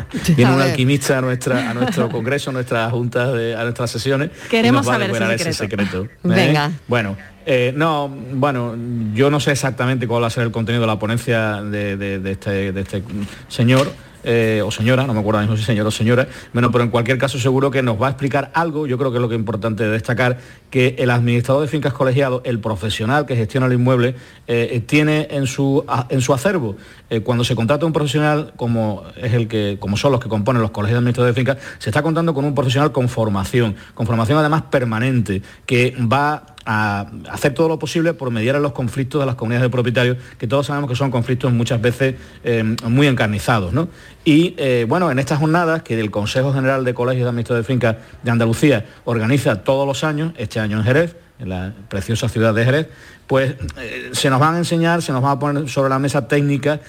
Viene A un alquimista a, nuestra, a nuestro congreso, a nuestras juntas, de- a nuestras sesiones. y Queremos nos va a saber ese desvelar ese secreto. secreto. ¿eh? Venga. Bueno, eh, no, bueno, yo no sé exactamente cuál va a ser el contenido de la ponencia de, de- de este, de este señor. Eh, o señora, no me acuerdo mismo si señor o señora, bueno, pero en cualquier caso seguro que nos va a explicar algo, yo creo que es lo que es importante destacar, que el administrador de fincas colegiados, el profesional que gestiona el inmueble, eh, tiene en su, en su acervo, eh, cuando se contrata un profesional como es el que, como son los que componen los colegios de administradores de fincas, se está contando con un profesional con formación, con formación además permanente, que va a hacer todo lo posible por mediar en los conflictos de las comunidades de propietarios, que todos sabemos que son conflictos muchas veces eh, muy encarnizados. ¿no? Y eh, bueno, en estas jornadas que el Consejo General de Colegios de Administradores de Fincas de Andalucía organiza todos los años, este año en Jerez, en la preciosa ciudad de Jerez, pues eh, se nos van a enseñar, se nos van a poner sobre la mesa técnicas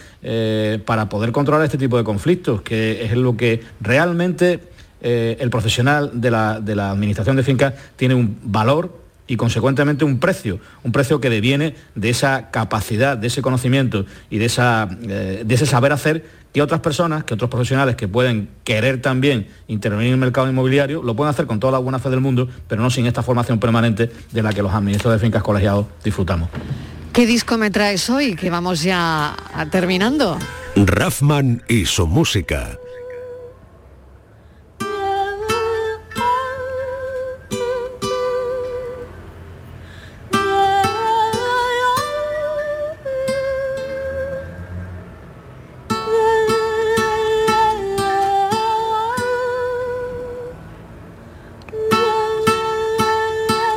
para poder controlar este tipo de conflictos, que es lo que realmente el profesional de la, de la administración de fincas tiene un valor y consecuentemente un precio, un precio que deviene de esa capacidad, de ese conocimiento y de, esa, eh, de ese saber hacer que otras personas, que otros profesionales que pueden querer también intervenir en el mercado inmobiliario, lo pueden hacer con toda la buena fe del mundo, pero no sin esta formación permanente de la que los administradores de fincas colegiados disfrutamos. ¿Qué disco me traes hoy? Que vamos ya terminando. Raffman y su música.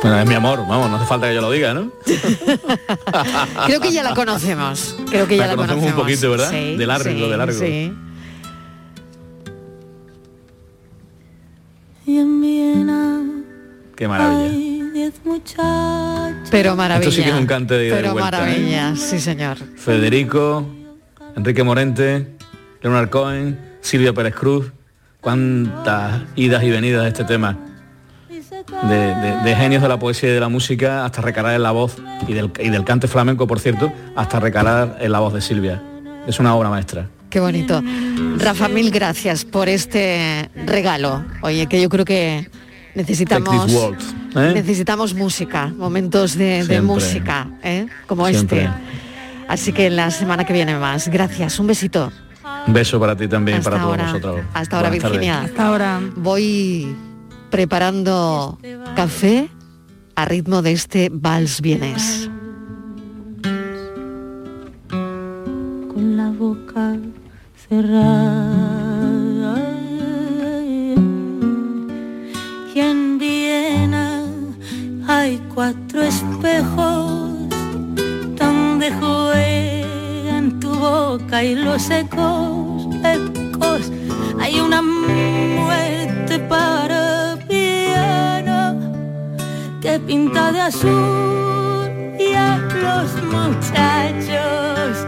Bueno, es mi amor, vamos, no hace falta que yo lo diga, ¿no? Creo que ya la conocemos. Creo que ya la, La conocemos un poquito, ¿verdad? Sí, De largo, sí, de largo. sí. Y en Viena Qué maravilla. Pero maravilla. Esto sí que es un cante de ida y Pero vuelta, ¿eh? maravilla, sí señor. Federico, Enrique Morente, Leonard Cohen, Silvia Pérez Cruz, cuántas idas y venidas de este tema. De, de- de genios de la poesía y de la música hasta recalar en la voz y del, y del cante flamenco, por cierto, hasta recalar en la voz de Silvia. Es una obra maestra. Qué bonito. Rafa, mil gracias por este regalo. Oye, que yo creo que necesitamos world, ¿eh? necesitamos música, momentos de, música, ¿eh? como Siempre. este. Así que la semana que viene más. Gracias, un besito. Un beso para ti también Hasta para todos ahora. nosotros. Hasta ahora, Buenas tardes. Virginia. Hasta ahora. Voy preparando café a ritmo de este vals vienes. con la boca cerrada. Y en Viena hay cuatro espejos donde juegan tu boca y los ecos, ecos. Hay una muerte para que pinta de azul y a los muchachos.